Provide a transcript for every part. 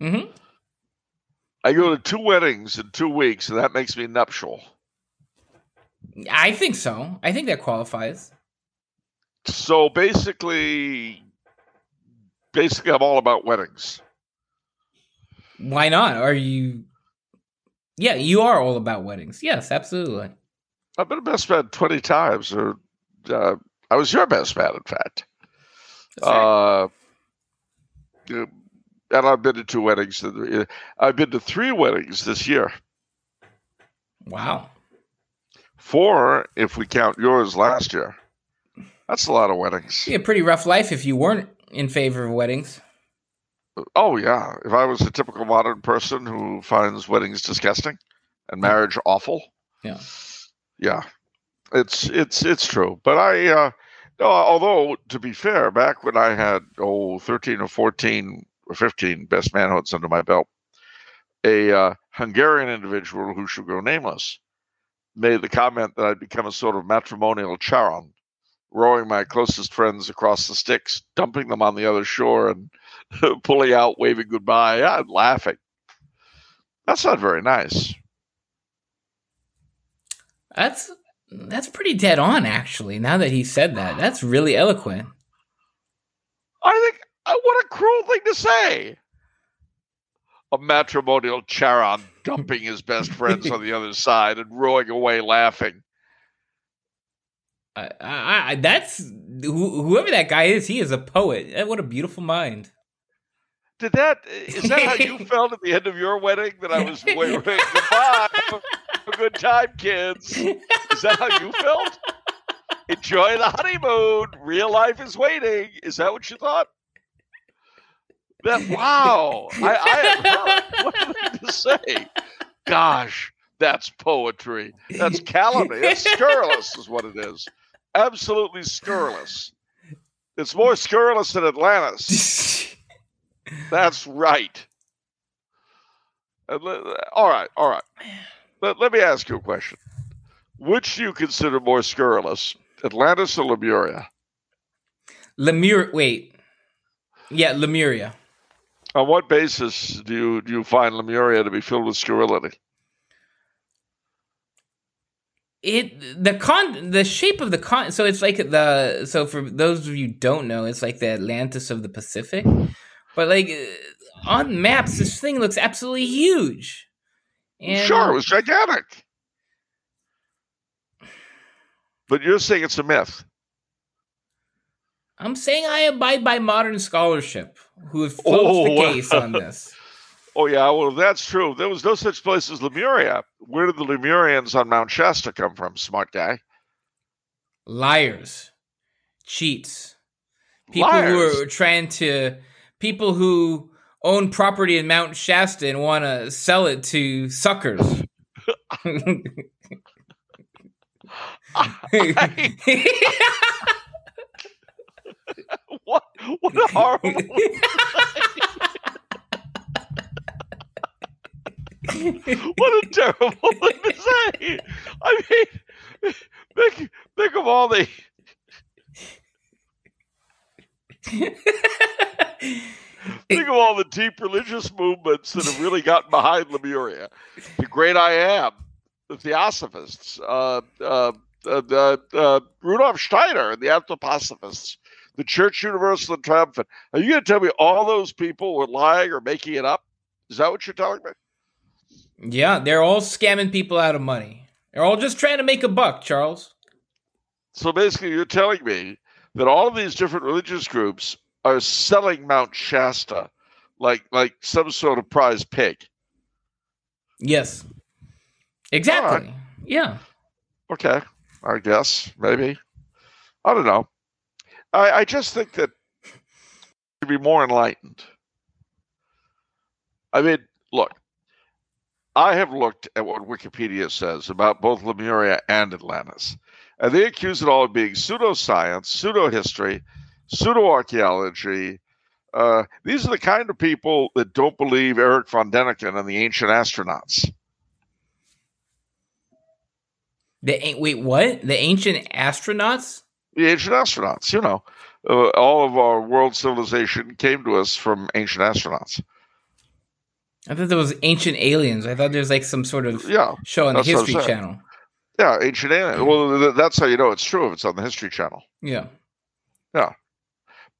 Mm-hmm. I go to two weddings in two weeks, and that makes me nuptial. I think so. I think that qualifies. So basically, basically, I'm all about weddings. Why not? Are you? Yeah, you are all about weddings. Yes, absolutely. I've been a best man twenty times, or uh, I was your best man, in fact. Right. Uh, and I've been to two weddings. I've been to three weddings this year. wow. Four, if we count yours last year. That's a lot of weddings. Be a pretty rough life if you weren't in favor of weddings. Oh yeah, if I was a typical modern person who finds weddings disgusting and marriage awful, Yeah. yeah, it's it's it's true. But I, uh, no, although to be fair, back when I had oh 13 or 14 or 15 best manhoods under my belt, a uh, Hungarian individual who should go nameless made the comment that I'd become a sort of matrimonial charon, rowing my closest friends across the Styx, dumping them on the other shore, and pulling out, waving goodbye, and laughing. That's not very nice. That's that's pretty dead on, actually. Now that he said that, that's really eloquent. I think what a cruel thing to say. A matrimonial charon dumping his best friends on the other side and rowing away laughing. I, I, I that's wh- whoever that guy is. He is a poet. Eh, What a beautiful mind. Did that is that how you felt at the end of your wedding? That I was wait, goodbye. Have a good time, kids. Is that how you felt? Enjoy the honeymoon. Real life is waiting. Is that what you thought? That wow. I, I what to say. Gosh, that's poetry. That's calumny. That's scurrilous, is what it is. Absolutely scurrilous. It's more scurrilous than Atlantis. That's right. All right, all right. Let, let me ask you a question. Which do you consider more scurrilous, Atlantis or Lemuria? Lemur. Wait. Yeah, Lemuria. On what basis do you do you find Lemuria to be filled with scurrility? It the con the shape of the con so it's like the so for those of you who don't know it's like the Atlantis of the Pacific, but like uh, on maps this thing looks absolutely huge. And sure, it was gigantic. But you're saying it's a myth. I'm saying I abide by modern scholarship, who oh, floats the Oh, case on this. Oh yeah, well that's true. There was no such place as Lemuria. Where did the Lemurians on Mount Shasta come from, smart guy? Liars, cheats, people Liars. who are trying to people who own property in Mount Shasta and want to sell it to suckers. what what a horrible what a terrible thing to say. I mean think think of all the think of all the deep religious movements that have really gotten behind Lemuria. The great I am, the Theosophists, uh, uh, uh, uh, Rudolf Steiner the Anthroposophists, the Church Universal and Triumphant. Are you going to tell me all those people were lying or making it up? Is that what you're telling me? yeah, they're all scamming people out of money. They're all just trying to make a buck, Charles. So basically, you're telling me that all of these different religious groups are selling Mount Shasta like like some sort of prize pig. Yes. Exactly. Yeah. Okay, I guess maybe. I don't know. I, I just think that to be more enlightened. I mean, look, I have looked at what Wikipedia says about both Lemuria and Atlantis, and they accuse it all of being pseudoscience, pseudo history, pseudo archaeology. Uh, these are the kind of people that don't believe Eric von Däniken and the ancient astronauts. The wait, what? The ancient astronauts? The ancient astronauts. You know, uh, all of our world civilization came to us from ancient astronauts. I thought there was ancient aliens. I thought there was like some sort of Yeah, show on the that's what I'm History. Channel. yeah, ancient aliens. Well, th- that's how you know it's true if it's on the History Channel. Yeah, yeah.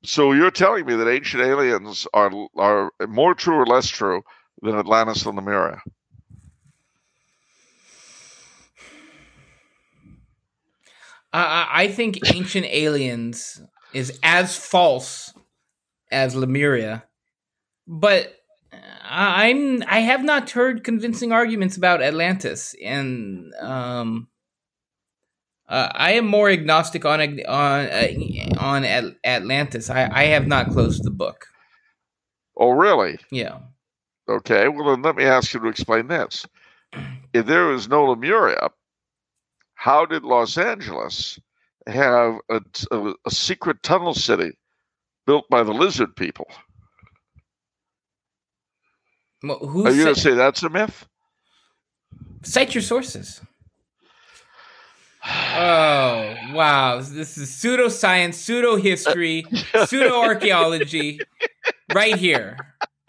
So you're telling me that ancient aliens are are more true or less true than Atlantis and Lemuria? I, I think Ancient Aliens is as false as Lemuria, but I- I'm I have not heard convincing arguments about Atlantis, and um, uh, I am more agnostic on on uh, on At- Atlantis. I, I have not closed the book. Oh, really? Yeah. Okay. Well, then let me ask you to explain this. If there is no Lemuria, how did Los Angeles have a, a, a secret tunnel city built by the lizard people? Well, who Are you going to say that's a myth? cite your sources? Oh wow! This is pseudoscience, pseudo history, pseudo archaeology, right here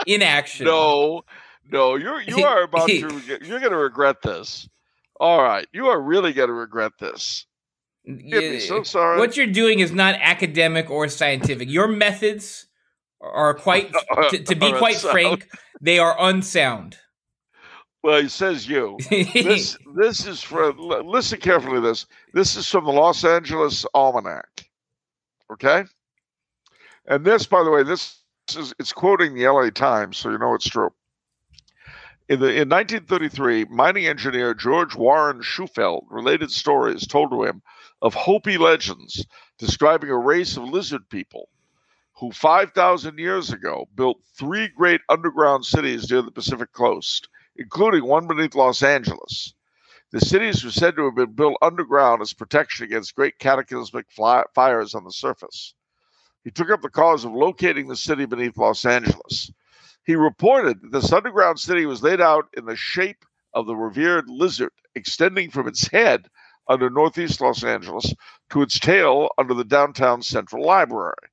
in action. No, no, you're you are about to you're going to regret this. All right, you are really going to regret this. You'd so sorry. What you're doing is not academic or scientific. Your methods are quite, to, to be quite unsound. frank, they are unsound. Well, he says you. This this is for listen carefully to this. This is from the Los Angeles Almanac. Okay? And this, by the way, this is it's quoting the LA Times, so you know it's true. In, the, in 1933, mining engineer George Warren Shufelt related stories told to him of Hopi legends describing a race of lizard people who 5,000 years ago built three great underground cities near the Pacific coast, including one beneath Los Angeles. The cities were said to have been built underground as protection against great cataclysmic fly- fires on the surface. He took up the cause of locating the city beneath Los Angeles. He reported that this underground city was laid out in the shape of the revered lizard, extending from its head under northeast Los Angeles to its tail under the downtown Central Library.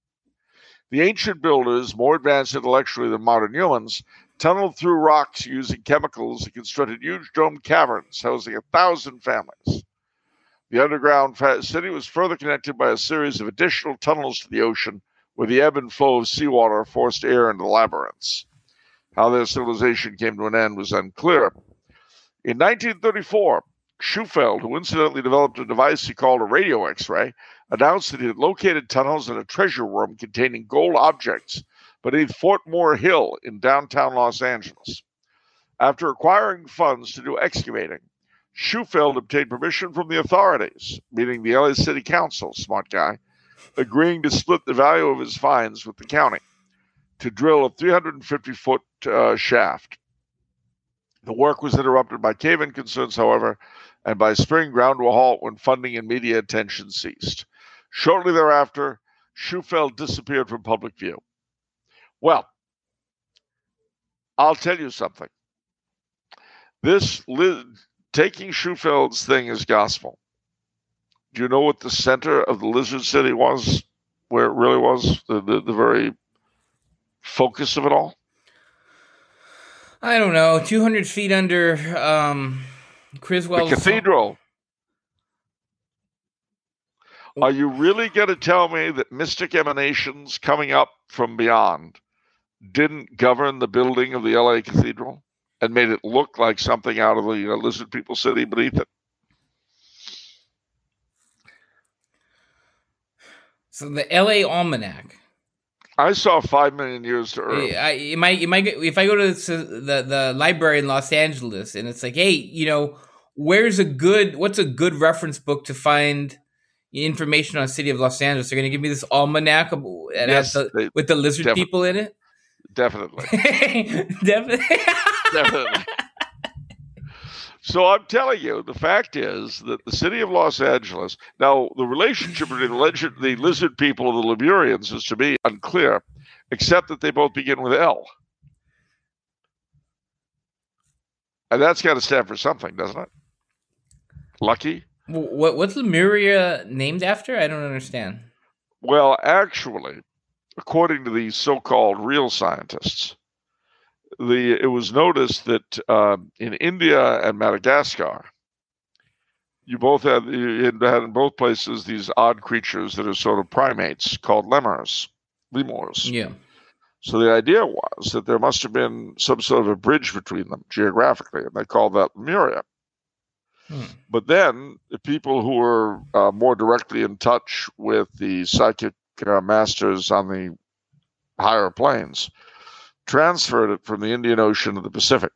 The ancient builders, more advanced intellectually than modern humans, tunneled through rocks using chemicals and constructed huge domed caverns housing a thousand families. The underground city was further connected by a series of additional tunnels to the ocean where the ebb and flow of seawater forced air into labyrinths. How their civilization came to an end was unclear. In 1934, Shufelt, who incidentally developed a device he called a radio X ray, announced that he had located tunnels in a treasure room containing gold objects beneath Fort Moore Hill in downtown Los Angeles. After acquiring funds to do excavating, Shufelt obtained permission from the authorities, meaning the LA City Council, smart guy, agreeing to split the value of his finds with the county to drill a 350 foot uh, shaft. The work was interrupted by cave in concerns, however, and by spring ground to a halt when funding and media attention ceased. Shortly thereafter, Shufelt disappeared from public view. Well, I'll tell you something. This li- taking Shufelt's thing is gospel. Do you know what the center of the lizard city was? Where it really was the the, the very focus of it all. I don't know, 200 feet under um, Criswell's. the cathedral. Are you really going to tell me that mystic emanations coming up from beyond didn't govern the building of the LA Cathedral and made it look like something out of the uh, lizard people city beneath it? So the L.A. Almanac. I saw five million years to Earth. I, you might, you might, if I go to the the library in Los Angeles and it's like, hey, you know, where's a good, what's a good reference book to find information on the city of Los Angeles? They're going to give me this almanac Yes, the, they- with the lizard definitely. people in it. Definitely. Definitely. Definitely. So I'm telling you, the fact is that the city of Los Angeles. Now, the relationship between the, legend, the lizard people and the Lemurians is to me unclear, except that they both begin with L, and that's got to stand for something, doesn't it? Lucky. what what's Lemuria named after? I don't understand. Well, actually, according to these so-called real scientists, the it was noticed that uh, in India and Madagascar, you both had you had in both places these odd creatures that are sort of primates called lemurs, lemurs. Yeah. So the idea was that there must have been some sort of a bridge between them geographically, and they called that Lemuria. Hmm. But then the people who were uh, more directly in touch with the psychic uh, masters on the higher planes transferred it from the Indian Ocean to the Pacific.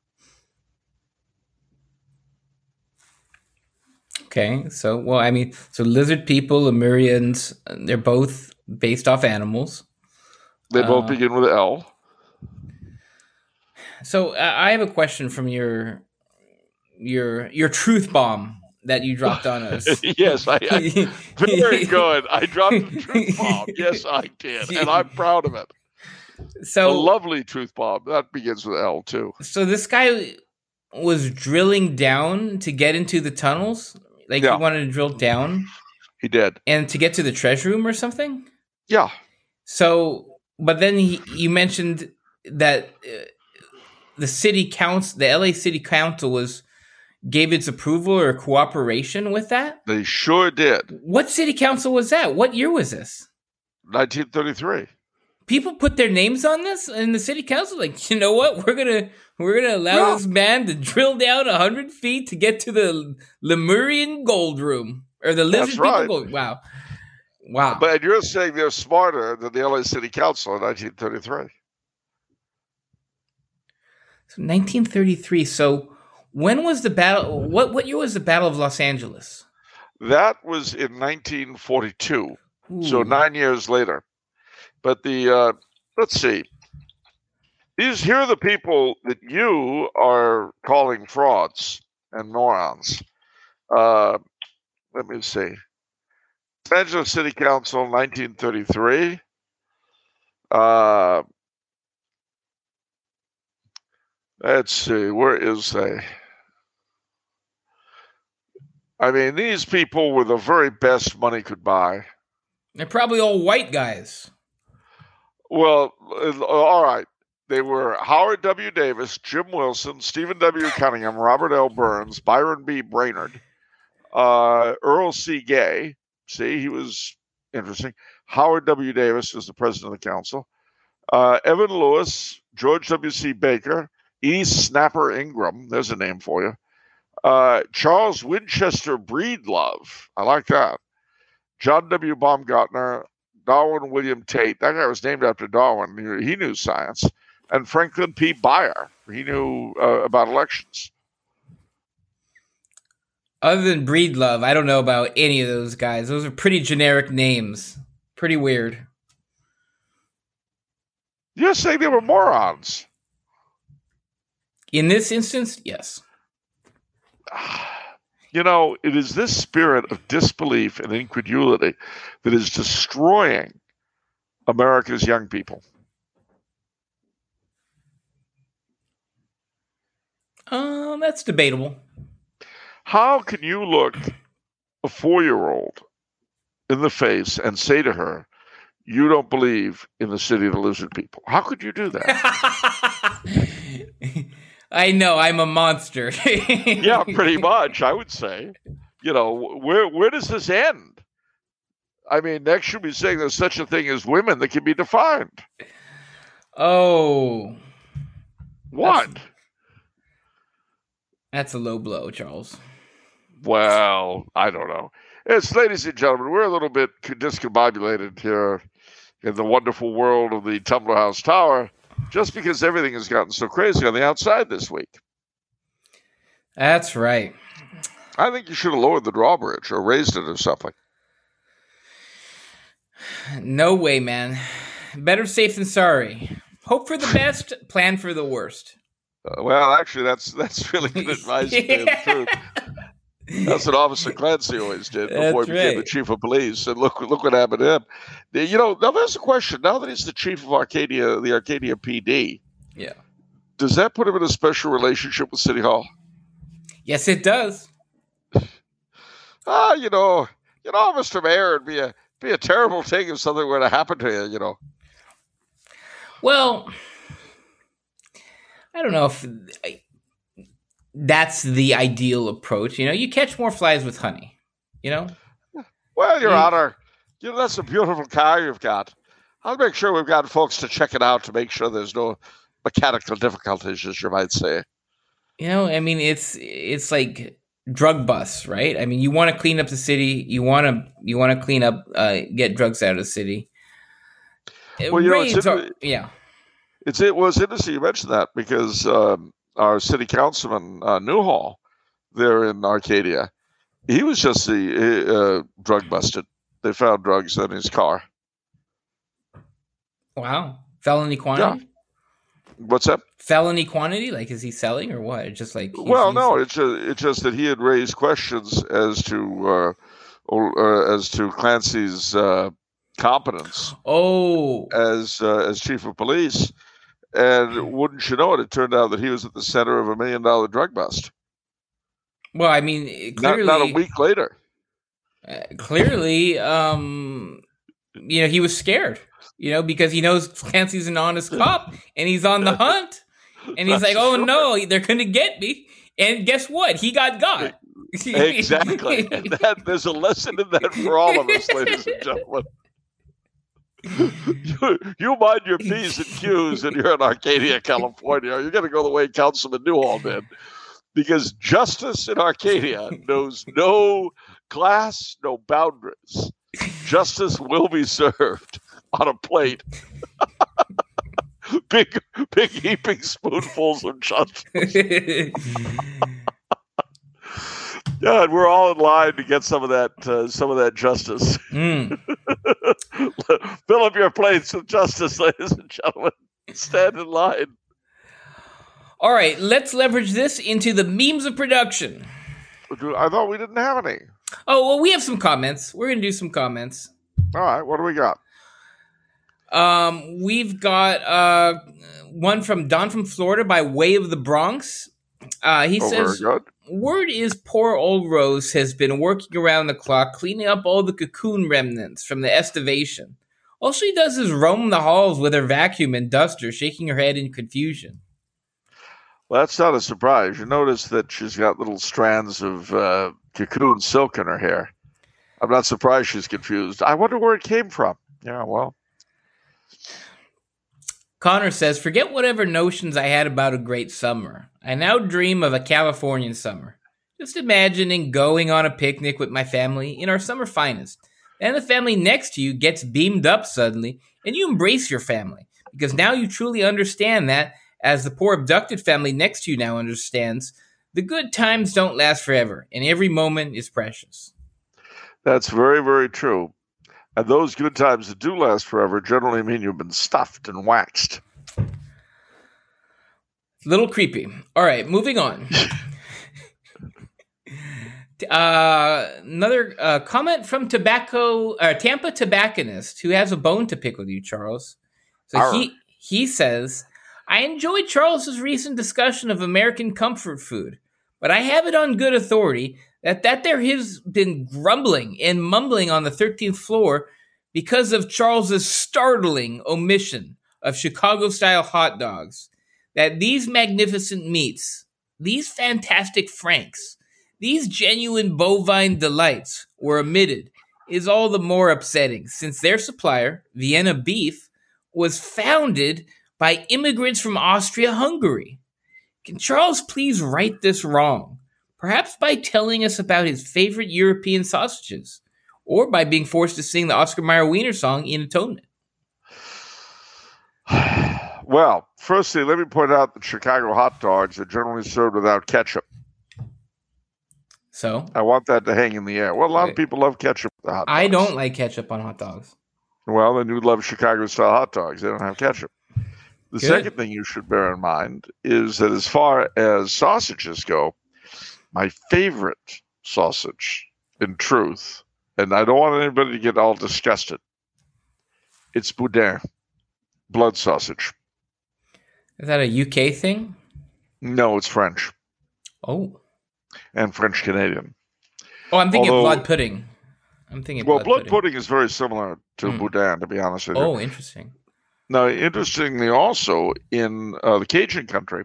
Okay, so well, I mean, so lizard people, Lemurians, they're both based off animals. They both Uh, begin with L. So uh, I have a question from your your your truth bomb that you dropped on us. yes, I, I very good. I dropped the truth bomb. Yes, I did, and I'm proud of it. So lovely truth bomb that begins with L too. so this guy was drilling down to get into the tunnels. Like Yeah. he wanted to drill down He did. and to get to the treasure room or something. Yeah, So, but then he, you mentioned that uh, the city council, the LA City Council, was gave its approval or cooperation with that. they sure did. What city council was that? What year was this? 1933. People put their names on this in the city council. Like, you know what? We're gonna we're gonna allow Yeah. this man to drill down hundred feet to get to the Lemurian gold room or the lizard That's people right. gold. Wow, wow. But you're saying they're smarter than the LA City Council in 1933. So 1933. So when was the battle? What what year was the Battle of Los Angeles? That was in 1942. So nine years later. But the uh, let's see. These here are the people that you are calling frauds and morons. Uh, let me see. Angeles City Council, 1933. Uh, let's see. Where is they? I mean, these people were the very best money could buy. They're probably all white guys. Well, uh, all right. They were Howard W. Davis, Jim Wilson, Stephen W. Cunningham, Robert L. Burns, Byron B. Brainerd, uh, Earl C. Gay. See, he was interesting. Howard W. Davis was the president of the council. Uh, Evan Lewis, George W. C. Baker, E. Snapper Ingram. There's a name for you. Uh, Charles Winchester Breedlove. I like that. John W. Baumgartner, Darwin William Tate. That guy was named after Darwin. He, knew science. And Franklin P. Beyer. He knew uh, about elections. Other than Breedlove, I don't know about any of those guys. Those are pretty generic names. Pretty weird. You're saying they were morons. In this instance, yes. You know, it is this spirit of disbelief and incredulity that is destroying America's young people. Um, that's debatable. How can you look a four year old in the face and say to her, You don't believe in the city of the lizard people? How could you do that? I know I'm a monster. yeah, pretty much, I would say. You know, where where does this end? I mean, next you'll be saying there's such a thing as women that can be defined. Oh, What? that's a low blow, Charles. Well, I don't know. It's, ladies and gentlemen, we're a little bit discombobulated here in the wonderful world of the Tumblar House Tower just because everything has gotten so crazy on the outside this week. That's right. I think you should have lowered the drawbridge or raised it or something. No way, man. Better safe than sorry. Hope for the best, plan for the worst. Uh, well, actually, that's that's really good advice. to That's what Officer Clancy always did before That's he became the chief of police. And look, look what happened to him. You know, now there's a question. Now that he's the chief of Arcadia, the Arcadia PD, Yeah. does that put him in a special relationship with City Hall? Yes, it does. Ah, you know, you know, Mr. Mayor, it'd be a be a terrible thing if something were to happen to you. You know, Well, I don't know if I, that's the ideal approach. You know, you catch more flies with honey. You know. Well, Your. Honor, you know that's a beautiful car you've got. I'll make sure we've got folks to check it out to make sure there's no mechanical difficulties, as you might say. You know, I mean, it's it's like drug busts, right? I mean, you want to clean up the city. You want to you want to clean up, uh, get drugs out of the city. Well, you know, it's are- yeah. It's it was interesting you mentioned that because um, our city councilman uh, Newhall there in Arcadia, he was just the uh, drug busted. They found drugs in his car. Wow. Felony quantity. What's that? Felony quantity. Like, is he selling or what? Just like. well, no, it's just, it's just that he had raised questions as to uh, or, uh, as to Clancy's uh, competence Oh. as uh, as chief of police, and wouldn't you know it? It turned out that he was at the center of a million dollar drug bust. Well, I mean, Not, clearly, not a week later. uh, clearly, um, you know, he was scared. You know, because he knows Clancy's an honest cop and he's on the hunt, and he's like, "Oh Sure. no, they're gonna get me." And guess what? He got got. Exactly. and that, there's a lesson in that for all of us, ladies and gentlemen. you, you mind your P's and Q's and you're in Arcadia, California. You're going to go the way Councilman Newhall did. Because justice in Arcadia knows no class, no boundaries. Justice will be served on a plate. big, big heaping spoonfuls of justice. Yeah, and we're all in line to get some of that, uh, some of that justice. Mm. Fill up your plates with justice, ladies and gentlemen. Stand in line. All right, let's leverage this into the memes of production. I thought we didn't have any. Oh well, we have some comments. We're gonna do some comments. All right, what do we got? Um, we've got uh one from Don from Florida by way of the Bronx. Uh, he Oh, says, "Word is poor old Rose has been working around the clock cleaning up all the cocoon remnants from the estivation. All she does is roam the halls with her vacuum and duster, shaking her head in confusion." Well, that's not a surprise. You notice that she's got little strands of uh, cocoon silk in her hair. I'm not surprised she's confused. I wonder where it came from. Yeah, well, Connor says, Forget whatever notions I had about a great summer. I now dream of a Californian summer. Just imagining going on a picnic with my family in our summer finest. Then the family next to you gets beamed up suddenly, and you embrace your family. Because now you truly understand that, as the poor abducted family next to you now understands, the good times don't last forever, and every moment is precious. that's very, very true. And those good times that do last forever generally mean you've been stuffed and waxed. little creepy. All right, moving on. uh, another uh, comment from tobacco uh, Tampa tobacconist who has a bone to pick with you, Charles. So he he says, "I enjoyed Charles's recent discussion of American comfort food, but I have it on good authority that that there has been grumbling and mumbling on the 13th floor because of Charles's startling omission of Chicago-style hot dogs." that these magnificent meats, these fantastic franks, these genuine bovine delights were omitted is all the more upsetting since their supplier, Vienna Beef, was founded by immigrants from Austria Hungary. Can Charles please right this wrong? Perhaps by telling us about his favorite European sausages, or by being forced to sing the Oscar Mayer Wiener song in atonement. Well, firstly, let me point out that Chicago hot dogs are generally served without ketchup. So, I want that to hang in the air. Well, a lot of people love ketchup the hot dogs. I don't like ketchup on hot dogs. Well, then you love Chicago style hot dogs. They don't have ketchup. The Good. second thing you should bear in mind is that as far as sausages go, my favorite sausage, in truth, and I don't want anybody to get all disgusted, it's boudin, blood sausage. Is that a UK thing? No, it's French Oh. and French Canadian. Oh, I'm thinking Although- blood pudding. I'm thinking Well, blood, blood pudding. pudding is very similar to Hmm. boudin, to be honest with you. Oh, interesting. Now, interestingly, also in uh, the Cajun country,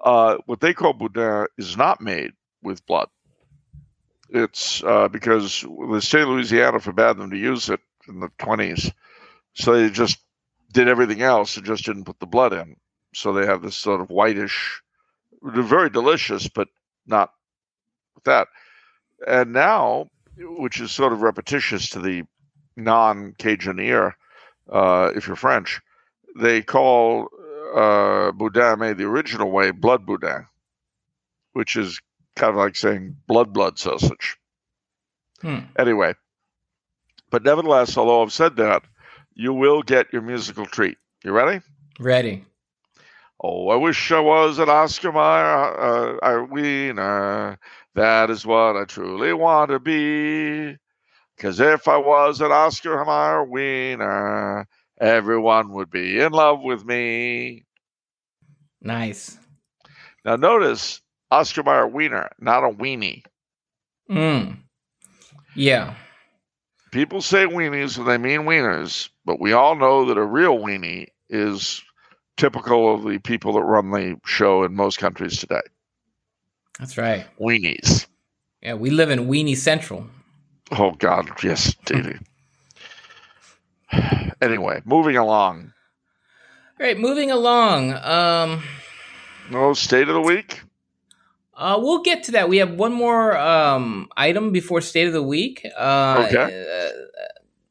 Uh, what they call boudin is not made with blood. It's uh, because the state of Louisiana forbade them to use it in the 20s. So they just did everything else and just didn't put the blood in. So they have this sort of whitish, very delicious, but not that. And now, which is sort of repetitious to the non Cajun ear, uh, if you're French, they call uh, Boudin made the original way blood Boudin, which is kind of like saying blood blood sausage. Hmm. Anyway, but nevertheless, although I've said that, you will get your musical treat. You ready? Ready. Oh, I wish I was an Oscar Mayer uh, wiener. That is what I truly want to be. Because if I was an Oscar Mayer wiener, everyone would be in love with me. Nice. Now, notice Oscar Mayer wiener, not a weenie. Mm. Yeah. People say weenies when they mean wieners, but we all know that a real weenie is typical of the people that run the show in most countries today. That's right. Weenies. Yeah, we live in Weenie Central. Oh God, yes, indeed. anyway, moving along. All right, moving along. Um, no state of the week. Uh, we'll get to that. We have one more um, item before state of the week. Uh, okay.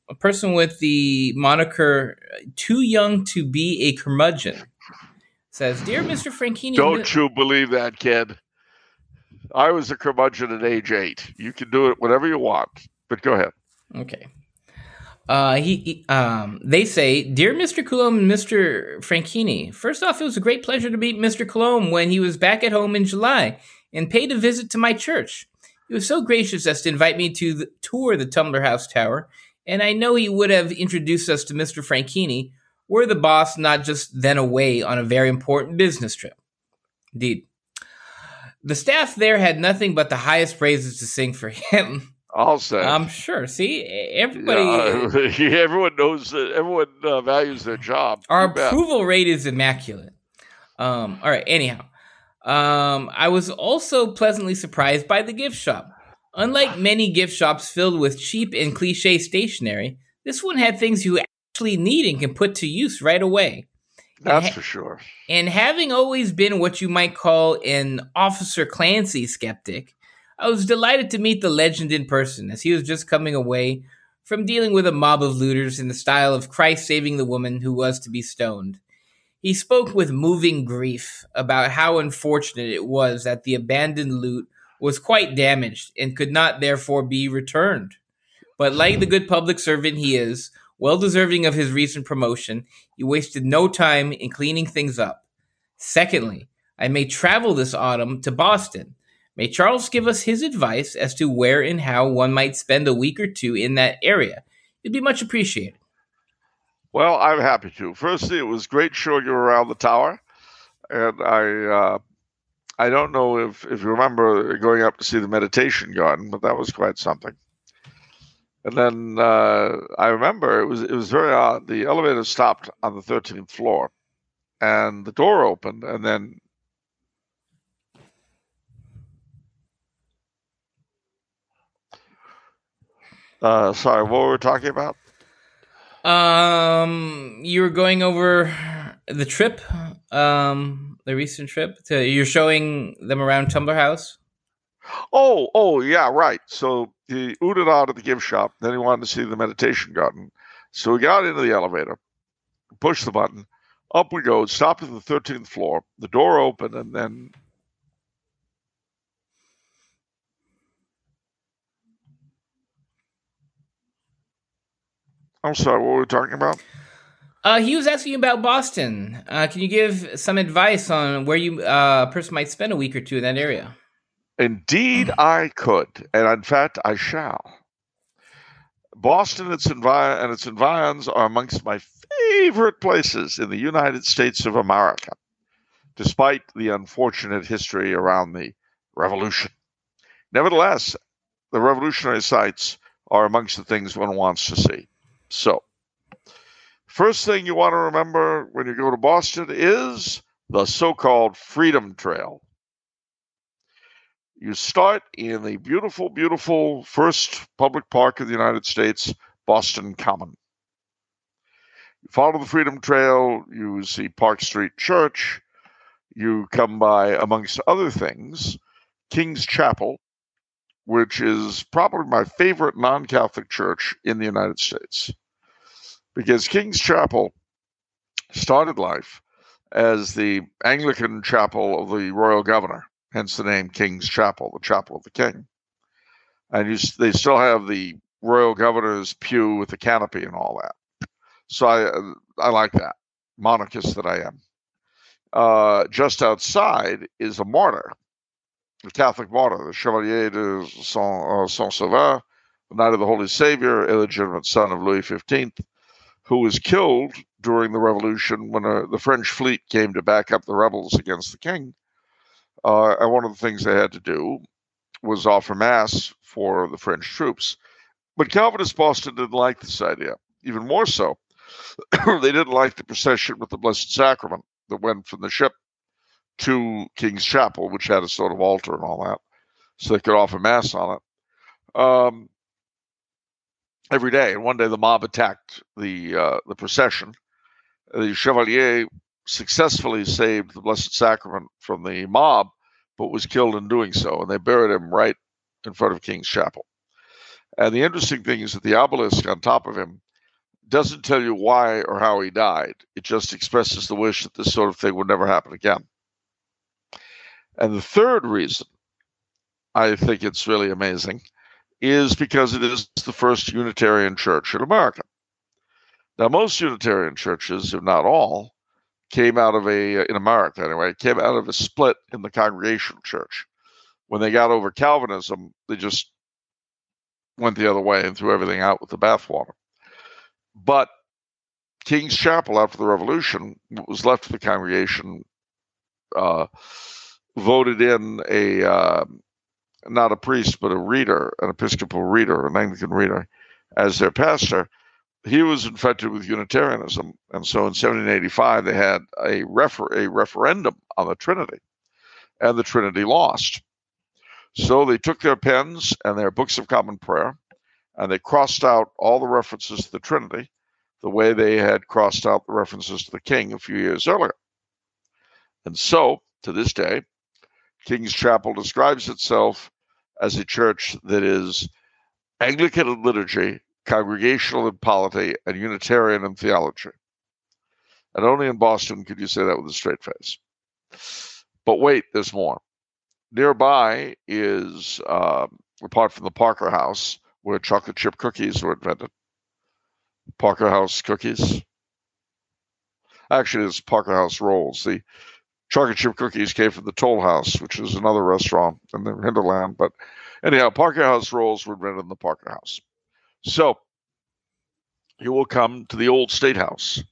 A person with the moniker "Too Young to Be a Curmudgeon" says, "Dear Mr. Franchini, don't you believe that, kid? I was a curmudgeon at age eight. You can do it whatever you want, but go ahead." Okay. Uh, he, he, um, they say, Dear Mr. Coulombe and Mr. Franchini, first off, it was a great pleasure to meet Mr. Coulombe when he was back at home in July and paid a visit to my church. He was so gracious as to invite me to the, tour the Tumblar House Tower, and I know he would have introduced us to Mr. Franchini were the boss not just then away on a very important business trip. Indeed. The staff there had nothing but the highest praises to sing for him. I'll say. I'm sure. See, everybody. Yeah, everyone knows that everyone uh, values their job. Our approval rate is immaculate. Um, all right. Anyhow, um, I was also pleasantly surprised by the gift shop. Unlike many gift shops filled with cheap and cliche stationery, this one had things you actually need and can put to use right away. That's ha- for sure. And having always been what you might call an Officer Clancy skeptic, I was delighted to meet the legend in person as he was just coming away from dealing with a mob of looters in the style of Christ saving the woman who was to be stoned. He spoke with moving grief about how unfortunate it was that the abandoned loot was quite damaged and could not therefore be returned. But like the good public servant he is, well deserving of his recent promotion, he wasted no time in cleaning things up. Secondly, I may travel this autumn to Boston May Charles give us his advice as to where and how one might spend a week or two in that area. It'd be much appreciated. Well, I'm happy to. Firstly, it was great showing you around the tower, and I uh, I don't know if if you remember going up to see the meditation garden, but that was quite something. And then uh, I remember it was it was very odd. The elevator stopped on the 13th floor, and the door opened, and then Uh, sorry, what were we talking about? Um, you were going over the trip, um, the recent trip. To, you're showing them around Tumblar House. Oh, oh, yeah, right. So he ooted out at the gift shop. Then he wanted to see the meditation garden. So we got into the elevator, pushed the button, up we go, stopped at the 13th floor. The door opened, and then I'm sorry, what were we talking about? Uh, he was asking about Boston. Uh, can you give some advice on where you uh, a person might spend a week or two in that area? Indeed, I could, and in fact, I shall. Boston its, envi- and its environs are amongst my favorite places in the United States of America, despite the unfortunate history around the Revolution. Nevertheless, the revolutionary sites are amongst the things one wants to see. So, first thing you want to remember when you go to Boston is the so called Freedom Trail. You start in the beautiful, beautiful first public park of the United States, Boston Common. You follow the Freedom Trail, you see Park Street Church, you come by, amongst other things, King's Chapel, which is probably my favorite non Catholic church in the United States. Because King's Chapel started life as the Anglican chapel of the royal governor, hence the name King's Chapel, the chapel of the king. And you, they still have the royal governor's pew with the canopy and all that. So I, I like that, monarchist that I am. Uh, just outside is a martyr, a Catholic martyr, the Chevalier de Saint, uh, Saint Sauveur, the Knight of the Holy Savior, illegitimate son of Louis XV, who was killed during the Revolution when uh, the French fleet came to back up the rebels against the king. Uh, and one of the things they had to do was offer mass for the French troops. But Calvinist Boston didn't like this idea. Even more so, they didn't like the procession with the Blessed Sacrament that went from the ship to King's Chapel, which had a sort of altar and all that, so they could offer mass on it um, every day. And one day the mob attacked the uh, the procession. The Chevalier successfully saved the Blessed Sacrament from the mob, but was killed in doing so, and they buried him right in front of King's Chapel. And the interesting thing is that the obelisk on top of him doesn't tell you why or how he died. It just expresses the wish that this sort of thing would never happen again. And the third reason I think it's really amazing is because it is the first Unitarian church in America. Now, most Unitarian churches, if not all, came out of a, in America anyway, came out of a split in the congregational church. When they got over Calvinism, they just went the other way and threw everything out with the bathwater. But King's Chapel, after the Revolution, was left of the congregation, uh, voted in a uh, not a priest but a reader, an Episcopal reader, an Anglican reader, as their pastor. He was infected with Unitarianism, and so in 1785 they had a refer- a referendum on the Trinity, and the Trinity lost. So they took their pens and their books of common prayer, and they crossed out all the references to the Trinity the way they had crossed out the references to the king a few years earlier. And so, to this day, King's Chapel describes itself as a church that is Anglican in liturgy, congregational in polity, and Unitarian in theology. And only in Boston could you say that with a straight face. But wait, there's more. Nearby is, uh, apart from the Parker House, where chocolate chip cookies were invented. Parker House cookies. Actually, it's Parker House rolls. The chocolate chip cookies came from the Toll House, which is another restaurant in the hinterland. But anyhow, Parker House rolls were invented in the Parker House. So you will come to the old State House.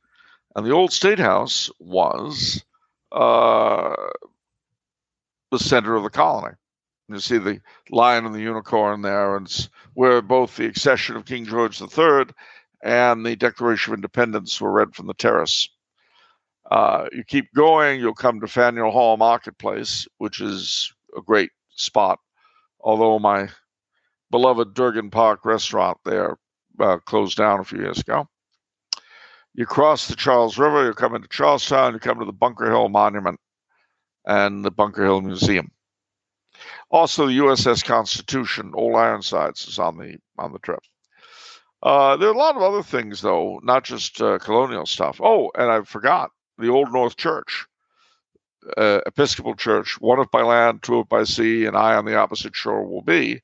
And the old State House was uh, the center of the colony. You see the lion and the unicorn there, and it's where both the accession of King George III and the Declaration of Independence were read from the terrace. Uh, you keep going, you'll come to Faneuil Hall Marketplace, which is a great spot. Although my beloved Durgin Park restaurant there uh, closed down a few years ago. You cross the Charles River, you come into Charlestown, you come to the Bunker Hill Monument and the Bunker Hill Museum. Also, the USS Constitution, Old Ironsides, is on the on the trip. Uh, there are a lot of other things, though, not just uh, colonial stuff. Oh, and I forgot the Old North Church, uh, Episcopal Church, one of by land, two of by sea, and I on the opposite shore will be.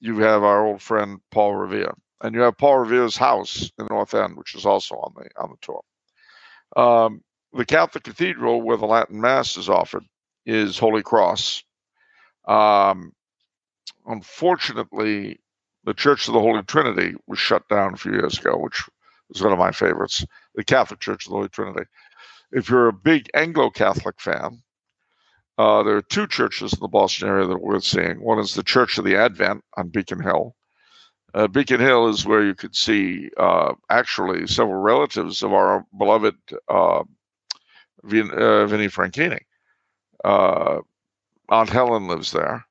You have our old friend Paul Revere, and you have Paul Revere's house in the North End, which is also on the on the tour. Um, the Catholic Cathedral, where the Latin Mass is offered, is Holy Cross. Um, unfortunately, the Church of the Holy Trinity was shut down a few years ago, which was one of my favorites. The Catholic Church of the Holy Trinity. If you're a big Anglo Catholic fan, uh, there are two churches in the Boston area that are worth seeing. One is the Church of the Advent on Beacon Hill. Uh, Beacon Hill is where you could see uh, actually several relatives of our beloved uh, Vin, uh, Vinnie Franchini. Uh, Aunt Helen lives there.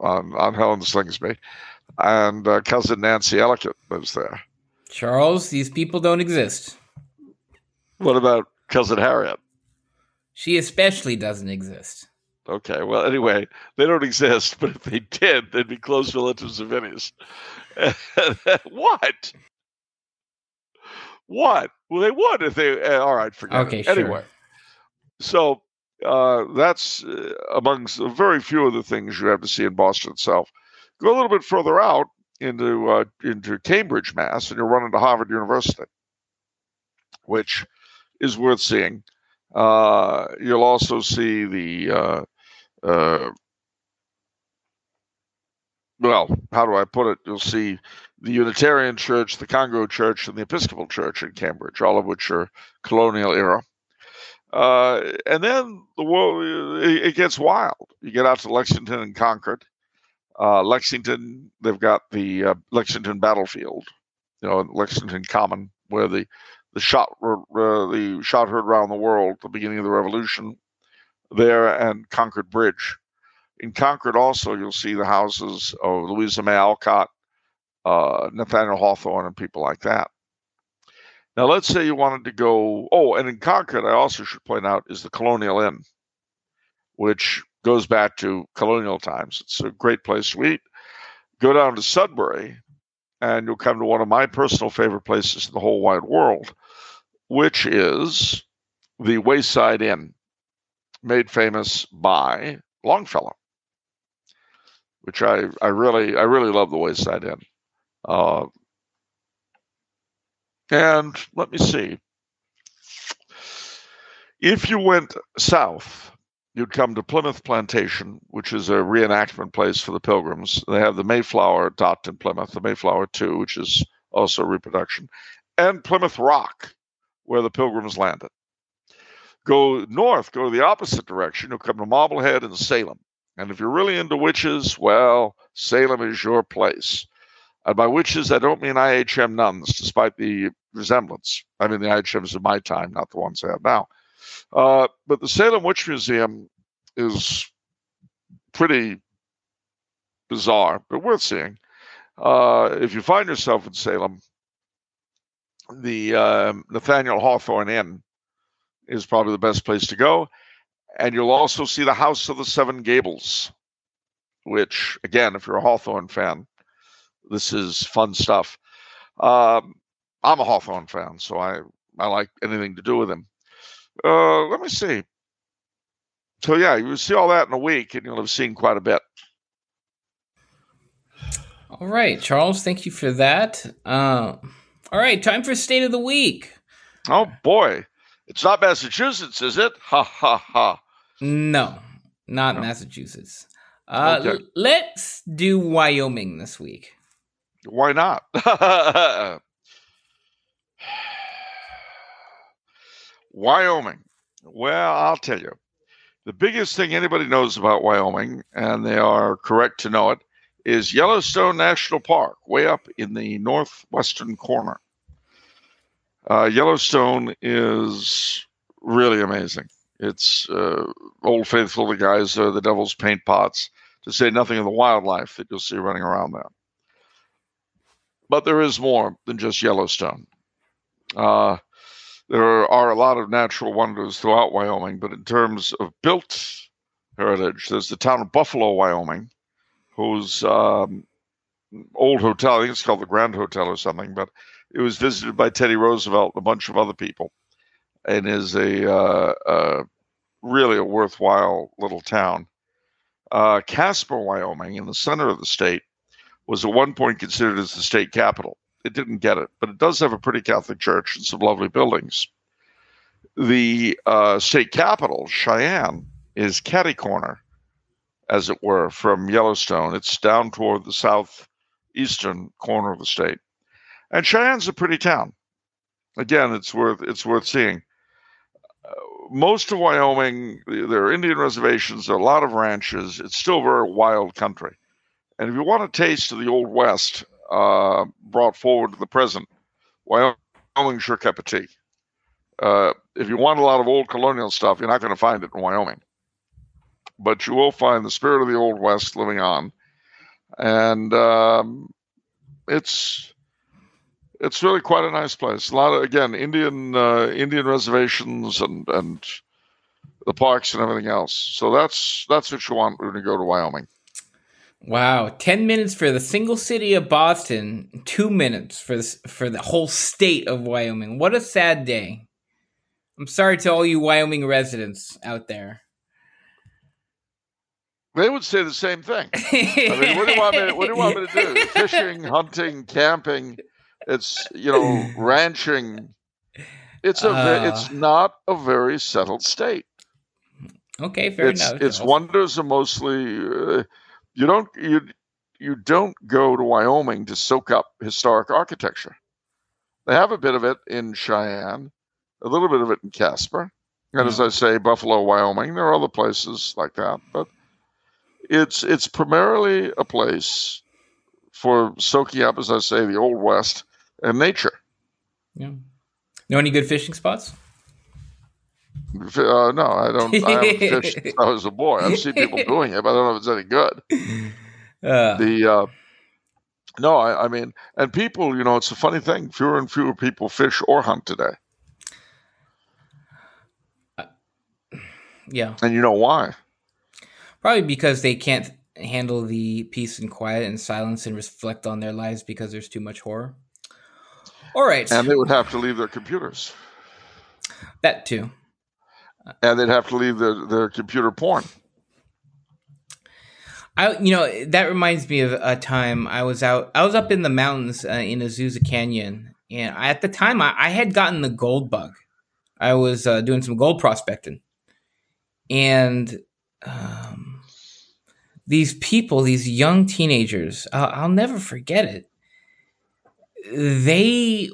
Um, Aunt Helen Slingsby, and cousin Nancy Ellicott lives there. Charles, these people don't exist. What about cousin Harriet? She especially doesn't exist. Okay, well, anyway, they don't exist, but if they did, they'd be close relatives of Vinnie's. what? What? Well, they would if they. Uh, all right, forget Okay, it. sure. Anyway, so uh, that's uh, amongst very few of the things you have to see in Boston itself. Go a little bit further out into uh, into Cambridge, Mass, and you'll run into Harvard University, which is worth seeing. Uh, you'll also see the uh, uh, well, how do I put it? You'll see the Unitarian Church, the Congo Church, and the Episcopal Church in Cambridge, all of which are colonial era. Uh, and then the world it, gets wild. You get out to Lexington and Concord. Uh, Lexington, they've got the uh, Lexington battlefield, you know, Lexington Common, where the the shot uh, the shot heard around the world, the beginning of the Revolution. There and Concord Bridge. In Concord, also, you'll see the houses of Louisa May Alcott, uh, Nathaniel Hawthorne, and people like that. Now, let's say you wanted to go. Oh, and in Concord, I also should point out is the Colonial Inn, which goes back to colonial times. It's a great place to eat. Go down to Sudbury, and you'll come to one of my personal favorite places in the whole wide world, which is the Wayside Inn, made famous by Longfellow, which I, I really I really love the Wayside Inn. Uh, and let me see. If you went south, you'd come to Plymouth Plantation, which is a reenactment place for the pilgrims. They have the Mayflower docked in Plymouth, the Mayflower 2, which is also a reproduction, and Plymouth Rock, where the pilgrims landed. Go north, go the opposite direction, you'll come to Marblehead and Salem. And if you're really into witches, well, Salem is your place. And by witches, I don't mean IHM nuns, despite the resemblance. I mean the IHMs of my time, not the ones I have now. Uh, but the Salem Witch Museum is pretty bizarre, but worth seeing. Uh, if you find yourself in Salem, the um Nathaniel Hawthorne Inn is probably the best place to go. And you'll also see the House of the Seven Gables, which, again, if you're a Hawthorne fan, this is fun stuff. Um, I'm a Hawthorne fan, so I, I like anything to do with him. Uh, let me see. So, yeah, you'll see all that in a week, and you'll have seen quite a bit. All right, Charles, thank you for that. Uh, all right, time for state of the week. Oh, boy. It's not Massachusetts, is it? Ha, ha, ha. No, not No. Massachusetts. Uh, Okay. l- let's do Wyoming this week. Why not? Wyoming. Well, I'll tell you. The biggest thing anybody knows about Wyoming, and they are correct to know it, is Yellowstone National Park, way up in the northwestern corner. Uh, Yellowstone is really amazing. It's uh, Old Faithful, the guys, uh, the Devil's Paint Pots, to say nothing of the wildlife that you'll see running around there. But there is more than just Yellowstone. Uh, there are a lot of natural wonders throughout Wyoming, but in terms of built heritage, there's the town of Buffalo, Wyoming, whose um, old hotel, I think it's called the Grand Hotel or something, but it was visited by Teddy Roosevelt and a bunch of other people, and is a uh, really a worthwhile little town. Uh, Casper, Wyoming, in the center of the state, was at one point considered as the state capital. It didn't get it, but it does have a pretty Catholic church and some lovely buildings. The uh, state capital, Cheyenne, is catty corner, as it were, from Yellowstone. It's down toward the southeastern corner of the state, and Cheyenne's a pretty town. Again, it's worth it's worth seeing. Uh, most of Wyoming, there are Indian reservations, there are a lot of ranches. It's still very wild country. And if you want a taste of the Old West uh, brought forward to the present, Wyoming sure cup of tea. uh, if you want a lot of old colonial stuff, you're not going to find it in Wyoming. But you will find the spirit of the Old West living on. And um, it's it's really quite a nice place. A lot of again Indian uh, Indian reservations and and the parks and everything else. So that's that's what you want when you go to Wyoming. Wow, ten minutes for the single city of Boston, two minutes for this for the whole state of Wyoming. What a sad day. I'm sorry to all you Wyoming residents out there. They would say the same thing. I mean, what do you want me? To, what do you want me to do? Fishing, hunting, camping. It's you know ranching. It's a uh, it's not a very settled state. Okay, fair it's, enough. Its wonders are mostly uh, you don't you you don't go to Wyoming to soak up historic architecture. They have a bit of it in Cheyenne, a little bit of it in Casper, and as I say, Buffalo, Wyoming. There are other places like that, but it's it's primarily a place for soaking up, as I say, the old west and nature. Yeah. Know any good fishing spots? Uh, no, I don't. I haven't fished since I was a boy. I've seen people doing it, but I don't know if it's any good. Uh, the uh, no, I, I, mean, and people, you know, it's a funny thing. Fewer and fewer people fish or hunt today. Uh, yeah, and you know why? Probably because they can't handle the peace and quiet and silence and reflect on their lives because there's too much horror. All right, and they would have to leave their computers. That too and they'd have to leave their, their computer porn. I, you know, that reminds me of a time I was out. I was up in the mountains uh, in Azusa Canyon, and I, at the time, I, I, had gotten the gold bug. I was uh, doing some gold prospecting, and um, these people, these young teenagers, I'll, I'll never forget it. They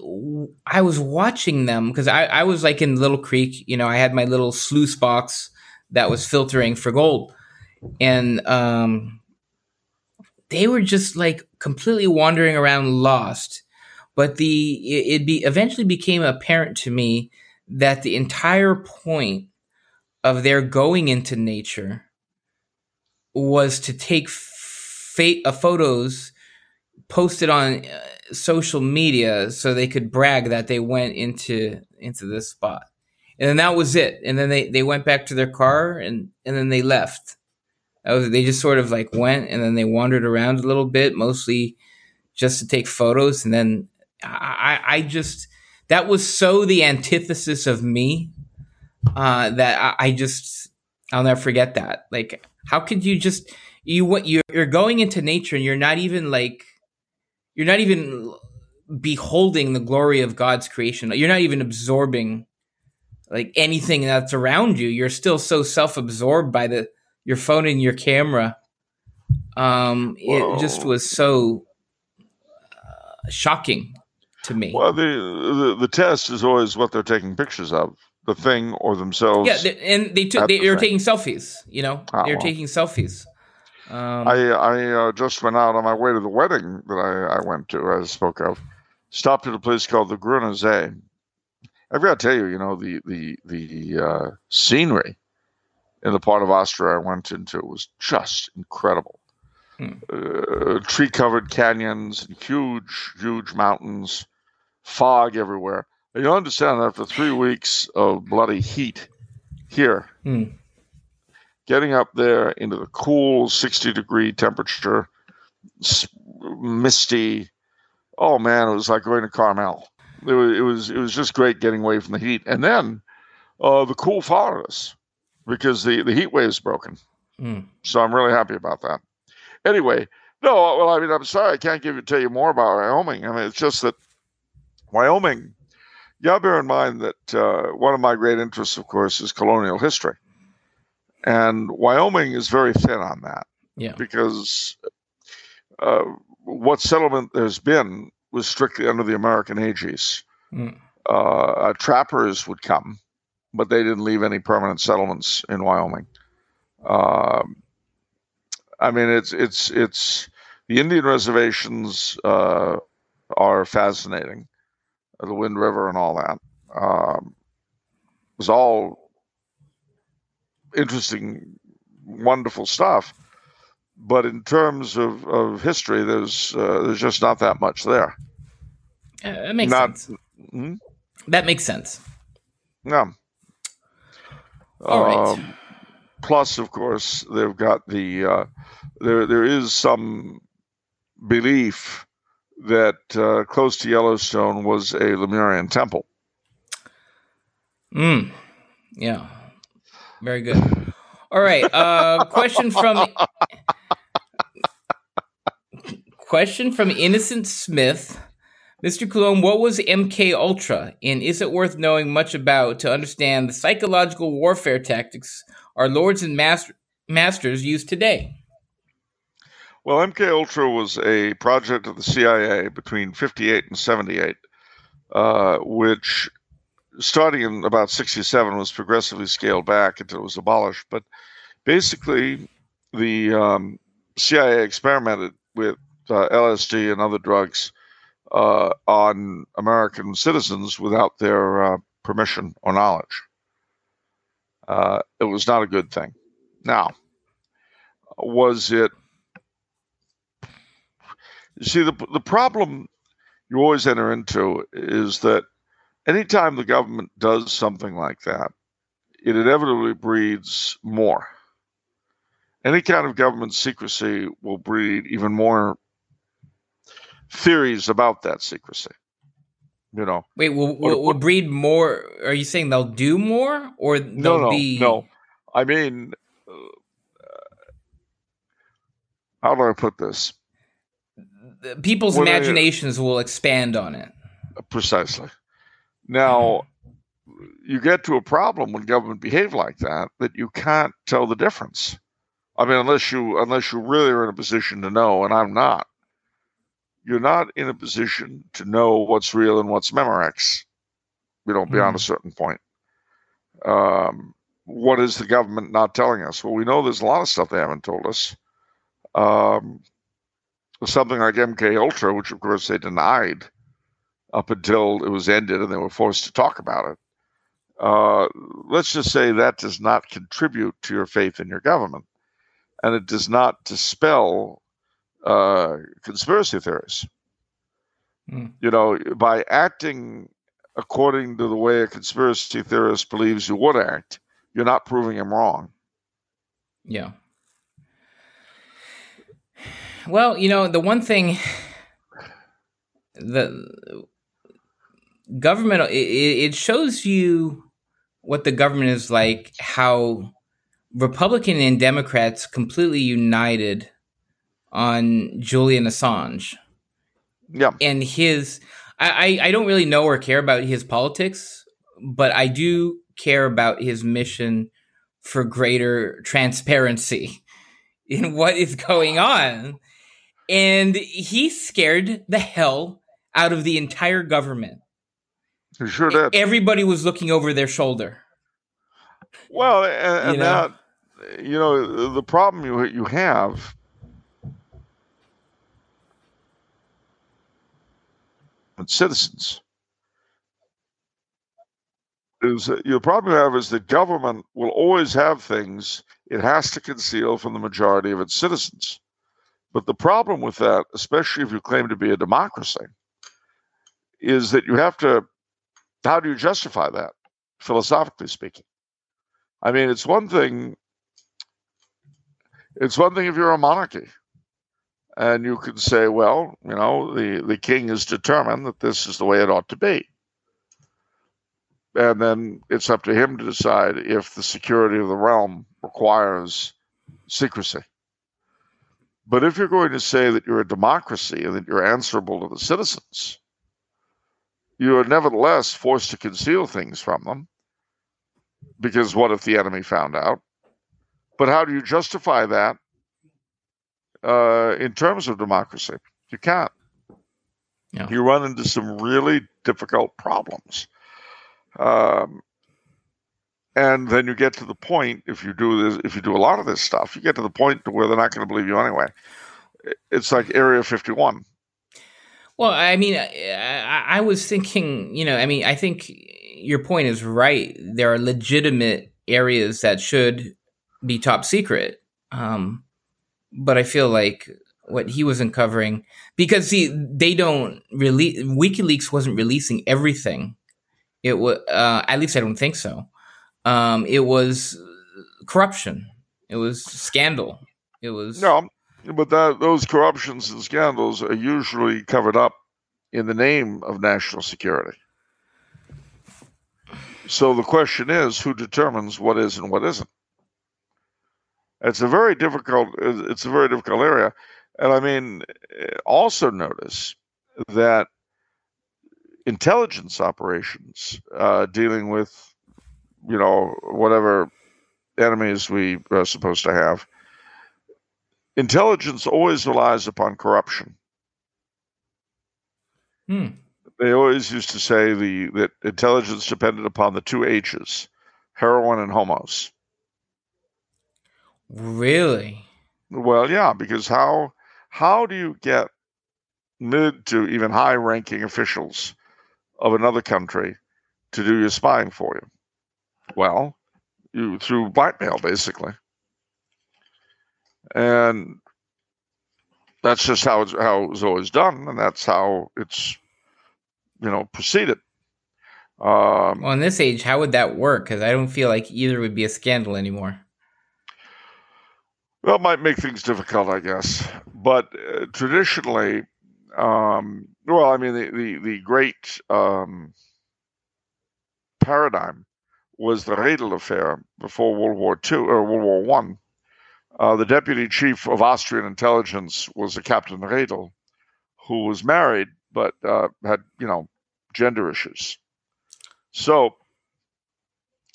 i was watching them because I, I was like in little creek you know i had my little sluice box that was filtering for gold. And um they were just like completely wandering around lost. But the it, it be eventually became apparent to me that the entire point of their going into nature was to take fa- uh, photos posted on uh, social media so they could brag that they went into into this spot. And then that was it. And then they they went back to their car and and then they left. Was, they just sort of like went and then they wandered around a little bit mostly just to take photos. And then i i just that was so the antithesis of me uh that i, I just i'll never forget that. Like how could you just you what you're, you're going into nature and you're not even like you're not even beholding the glory of God's creation. You're not even absorbing like anything that's around you. You're still so self-absorbed by the your phone and your camera. Um, it just was so uh, shocking to me. Well, the, the, the test is always what they're taking pictures of, the thing or themselves. Yeah, and they took they, the are taking selfies. You know, ah, they're well. taking selfies. Um, I I uh, just went out on my way to the wedding that I, I went to, I spoke of. Stopped at a place called the See. I've got to tell you, you know, the the the uh, scenery in the part of Austria I went into was just incredible. Hmm. Uh, tree covered canyons and huge, huge mountains, fog everywhere. You understand that after three weeks of bloody heat here, hmm getting up there into the cool 60 degree temperature, misty. Oh man, it was like going to Carmel. It was, it was, it was just great getting away from the heat. And then uh, the cool followed us because the, the heat wave is broken. Mm. So I'm really happy about that. Anyway, no, well, I mean, I'm sorry, I can't give you, tell you more about Wyoming. I mean, it's just that Wyoming, you got to bear in mind that uh, one of my great interests, of course, is colonial history. And Wyoming is very thin on that. Yeah. Because uh, what settlement there's been was strictly under the American aegis. Mm. Uh, trappers would come, but they didn't leave any permanent settlements in Wyoming. Uh, I mean, it's it's it's the Indian reservations uh, are fascinating, the Wind River and all that. Um, was all interesting, wonderful stuff. But in terms of, of history, there's uh, there's just not that much there. Uh, that makes not, sense. Hmm? That makes sense. Yeah. All right. Um, plus, of course, they've got the uh, there. There is some belief that uh, close to Yellowstone was a Lemurian temple. Hmm. Yeah. Very good. All right. Uh, question from question from Innocent Smith. Mr. Coulombe, what was MK Ultra, and is it worth knowing much about to understand the psychological warfare tactics our lords and master- masters use today? Well, MK Ultra was a project of the CIA between 58 and 78, uh, which starting in about 67 was progressively scaled back until it was abolished. But basically, the um, CIA experimented with uh, LSD and other drugs uh, on American citizens without their uh, permission or knowledge. Uh, it was not a good thing. Now, was it? You see, the the problem you always enter into is that anytime the government does something like that, it inevitably breeds more. Any kind of government secrecy will breed even more theories about that secrecy. You know. Wait, will will, will breed more? Are you saying they'll do more, or no, no, be... no? I mean, uh, how do I put this? People's when imaginations will expand on it. Precisely. Now, you get to a problem when government behave like that that you can't tell the difference. I mean, unless you unless you really are in a position to know, and I'm not. You're not in a position to know what's real and what's Memorex. You know, beyond mm. a certain point. Um, what is the government not telling us? Well, we know there's a lot of stuff they haven't told us. Um, something like MK Ultra, which of course they denied up until it was ended and they were forced to talk about it. Uh, let's just say that does not contribute to your faith in your government, and it does not dispel uh, conspiracy theories. Mm. You know, by acting according to the way a conspiracy theorist believes you would act, you're not proving him wrong. Yeah. Well, you know, the one thing the government it, it shows you what the government is like how republican and democrats completely united on julian assange. Yeah. And his I, I don't really know or care about his politics but i do care about his mission for greater transparency in what is going on and he scared the hell out of the entire government he sure did. Everybody was looking over their shoulder. Well, and, and you know? that you know the problem you you have with citizens is that the problem you have is that government will always have things it has to conceal from the majority of its citizens. But the problem with that, especially if you claim to be a democracy, is that you have to how do you justify that, philosophically speaking? I mean, it's one thing. It's one thing if you're a monarchy, and you can say, well, you know, the the king is determined that this is the way it ought to be, and then it's up to him to decide if the security of the realm requires secrecy. But if you're going to say that you're a democracy and that you're answerable to the citizens, you are nevertheless forced to conceal things from them because what if the enemy found out? But how do you justify that uh, in terms of democracy? You can't. Yeah. You run into some really difficult problems. Um, and then you get to the point if you do this, if you do a lot of this stuff, you get to the point to where they're not going to believe you anyway. It's like Area 51. Well, I mean, I, I, was thinking, you know, I mean, I think your point is right. There are legitimate areas that should be top secret. Um, but I feel like what he was uncovering because see they don't release WikiLeaks wasn't releasing everything. It was uh, at least I don't think so. Um, it was corruption. It was scandal. It was no, but that those corruptions and scandals are usually covered up in the name of national security. So the question is, who determines what is and what isn't? It's a very difficult. It's a very difficult area, and I mean, also notice that intelligence operations uh, dealing with, you know, whatever enemies we are supposed to have, intelligence always relies upon corruption. Hmm. They always used to say the that intelligence depended upon the two H's, heroin and homos. Really? Well, yeah, because how how do you get mid to even high ranking officials of another country to do your spying for you? Well, you through blackmail basically. And that's just how it's how it was always done, and that's how it's you know proceeded. Um, well, in this age, how would that work? Because I don't feel like either would be a scandal anymore. Well, it might make things difficult, I guess. But uh, traditionally, um, well, I mean, the the, the great um, paradigm was the Redl affair before World War II or World War One. Uh, the deputy chief of Austrian intelligence was a Captain Redl, who was married but uh, had you know gender issues. So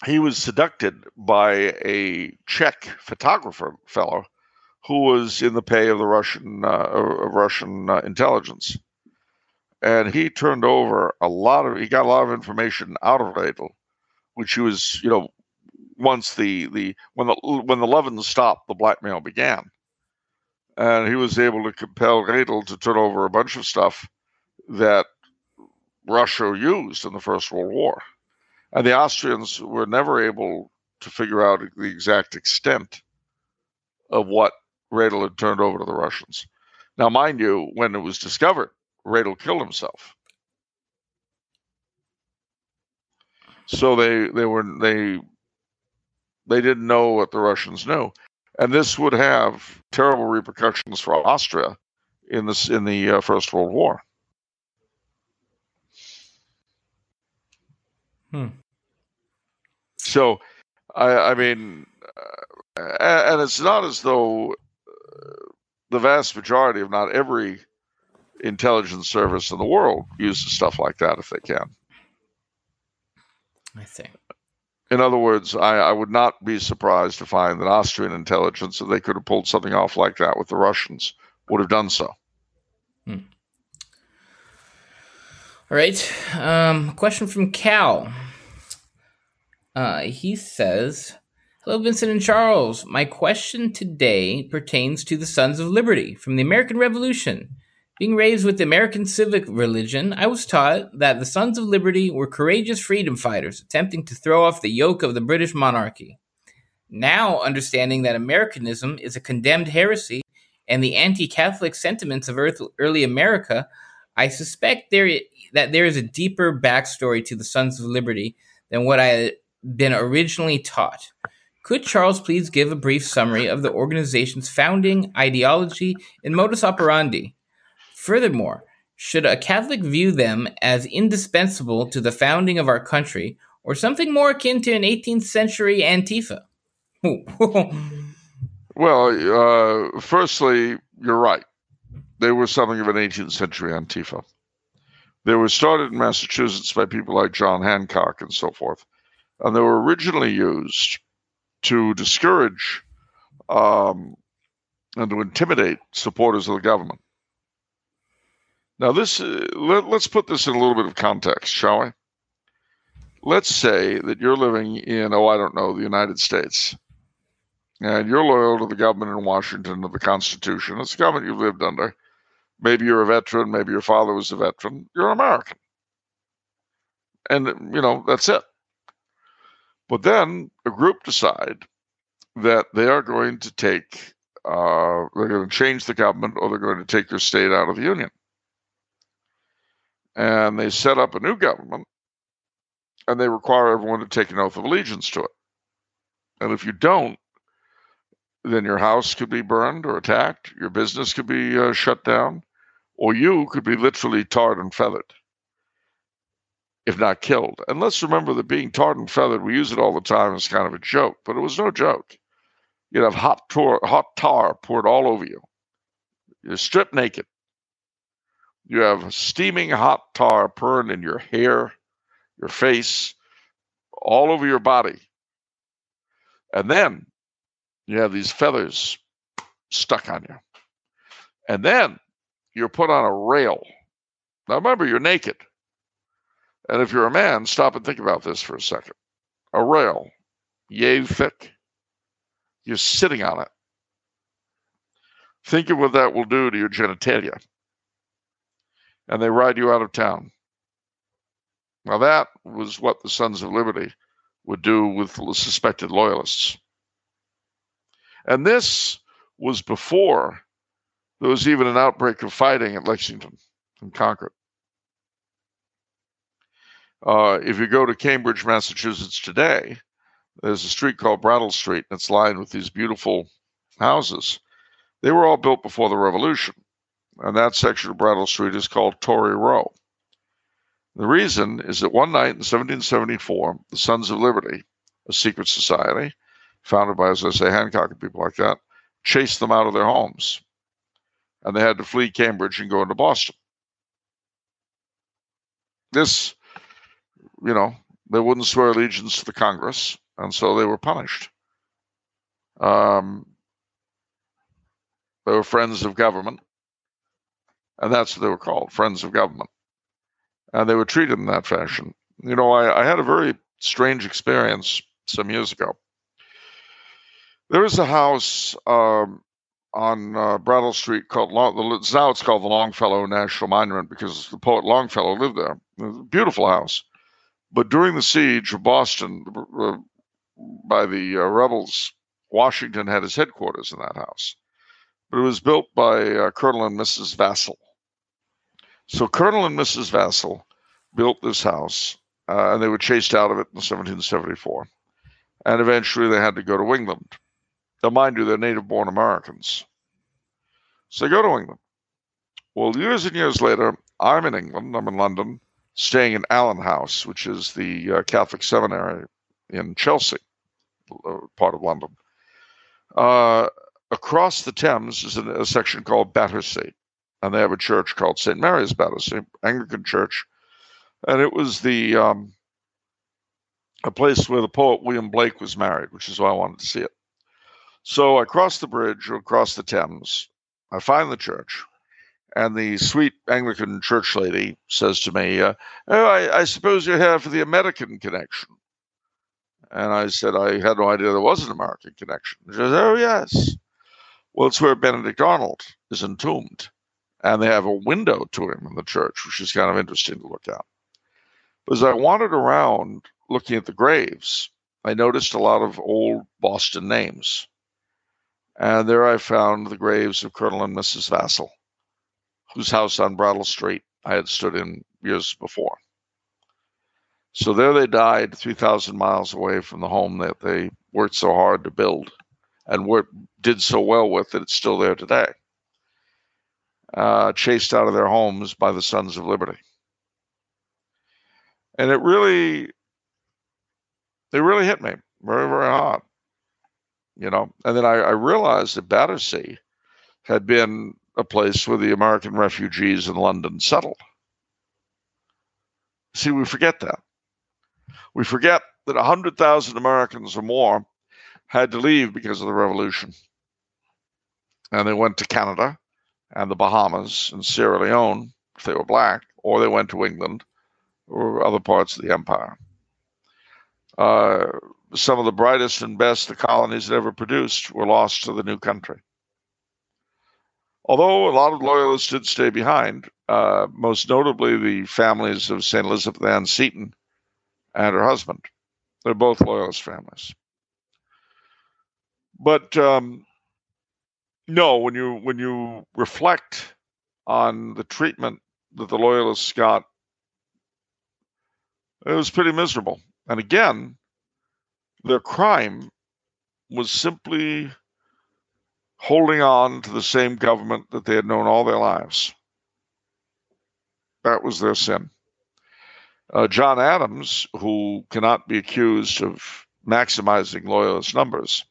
he was seduced by a Czech photographer fellow who was in the pay of the Russian uh, of Russian uh, intelligence, and he turned over a lot of he got a lot of information out of Redl, which he was you know once the the when the when the Levin stopped, the blackmail began, and he was able to compel Redl to turn over a bunch of stuff that Russia used in the First World War. And the Austrians were never able to figure out the exact extent of what Redl had turned over to the Russians. Now, mind you, when it was discovered, Redl killed himself. So they they were they they didn't know what the Russians knew, and this would have terrible repercussions for Austria in this in the uh, First World War. Hmm. So, I, I mean, uh, and it's not as though uh, the vast majority, of not every intelligence service in the world, uses stuff like that if they can. I see. In other words, I, I, would not be surprised to find that Austrian intelligence, if they could have pulled something off like that with the Russians, would have done so. Hmm. All right. Um, question from Cal. Uh, he says, Hello, Vincent and Charles. My question today pertains to the Sons of Liberty from the American Revolution. Being raised with the American civic religion, I was taught that the Sons of Liberty were courageous freedom fighters attempting to throw off the yoke of the British monarchy. Now, understanding that Americanism is a condemned heresy and the anti Catholic sentiments of early America, I suspect there that there is a deeper backstory to the Sons of Liberty than what I had been originally taught. Could Charles please give a brief summary of the organization's founding, ideology, and modus operandi? Furthermore, should a Catholic view them as indispensable to the founding of our country or something more akin to an 18th century Antifa? well, uh, firstly, you're right. They were something of an 18th century Antifa. They were started in Massachusetts by people like John Hancock and so forth. And they were originally used to discourage um, and to intimidate supporters of the government. Now, this uh, let, let's put this in a little bit of context, shall we? Let's say that you're living in, oh, I don't know, the United States, and you're loyal to the government in Washington, to the Constitution. It's the government you've lived under. Maybe you're a veteran, maybe your father was a veteran. You're an American. and you know that's it. But then a group decide that they are going to take, uh, they're going to change the government, or they're going to take your state out of the union. And they set up a new government, and they require everyone to take an oath of allegiance to it. And if you don't, then your house could be burned or attacked, your business could be uh, shut down, or you could be literally tarred and feathered, if not killed. And let's remember that being tarred and feathered, we use it all the time as kind of a joke, but it was no joke. You'd have hot tar, hot tar poured all over you. You're stripped naked. You have steaming hot tar burned in your hair, your face, all over your body. And then you have these feathers stuck on you. And then you're put on a rail. Now remember, you're naked. And if you're a man, stop and think about this for a second. A rail, yay thick. You're sitting on it. Think of what that will do to your genitalia. And they ride you out of town. Now, that was what the Sons of Liberty would do with suspected loyalists. And this was before there was even an outbreak of fighting at Lexington and Concord. Uh, if you go to Cambridge, Massachusetts today, there's a street called Brattle Street, and it's lined with these beautiful houses. They were all built before the Revolution, and that section of Brattle Street is called Tory Row. The reason is that one night in 1774, the Sons of Liberty, a secret society, founded by, as I say, Hancock and people like that, chased them out of their homes. And they had to flee Cambridge and go into Boston. This, you know, they wouldn't swear allegiance to the Congress, and so they were punished. Um, they were friends of government, and that's what they were called, friends of government. And they were treated in that fashion. You know, I, I had a very strange experience some years ago. There is a house um, on uh, Brattle Street called Long, now it's called the Longfellow National Monument because the poet Longfellow lived there. a beautiful house. But during the siege of Boston uh, by the uh, rebels, Washington had his headquarters in that house. But it was built by uh, Colonel and Mrs. Vassall. So Colonel and Mrs. Vassall built this house, uh, and they were chased out of it in 1774. And eventually they had to go to England now, mind you, they're native born Americans. So they go to England. Well, years and years later, I'm in England, I'm in London, staying in Allen House, which is the uh, Catholic seminary in Chelsea, uh, part of London. Uh, across the Thames is a, a section called Battersea, and they have a church called St. Mary's Battersea, Anglican church. And it was the um, a place where the poet William Blake was married, which is why I wanted to see it. So I cross the bridge across the Thames. I find the church, and the sweet Anglican church lady says to me, uh, "Oh, I, I, suppose you're here for the American connection." And I said, "I had no idea there was an American connection." She says, "Oh, yes. Well, it's where Benedict Arnold is entombed, and they have a window to him in the church, which is kind of interesting to look at." But as I wandered around looking at the graves, I noticed a lot of old Boston names. And there I found the graves of Colonel and Mrs. Vassall, whose house on Brattle Street I had stood in years before. So there they died 3,000 miles away from the home that they worked so hard to build and worked, did so well with that it's still there today. Uh, chased out of their homes by the Sons of Liberty. And it really, it really hit me very, very hard you know. And then I, I realized that Battersea had been a place where the American refugees in London settled. See, we forget that. We forget that 100,000 Americans or more had to leave because of the revolution. And they went to Canada and the Bahamas and Sierra Leone if they were black, or they went to England or other parts of the empire. Uh, some of the brightest and best the colonies had ever produced were lost to the new country. Although a lot of loyalists did stay behind, uh, most notably the families of St. Elizabeth Ann Seton and her husband. They're both loyalist families. But um, no, when you when you reflect on the treatment that the loyalists got, it was pretty miserable. And again, their crime was simply holding on to the same government that they had known all their lives. That was their sin. Uh, John Adams, who cannot be accused of maximizing loyalist numbers,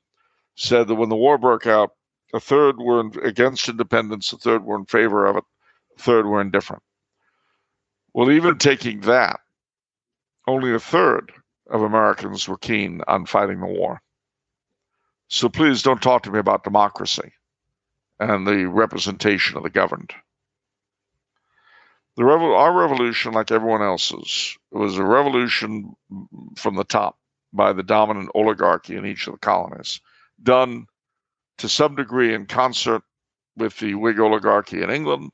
said that when the war broke out, a third were against independence, a third were in favor of it, a third were indifferent. Well, even taking that, only a third of Americans were keen on fighting the war. So please don't talk to me about democracy and the representation of the governed. The revo- our revolution, like everyone else's, was a revolution from the top by the dominant oligarchy in each of the colonies, done to some degree in concert with the Whig oligarchy in England,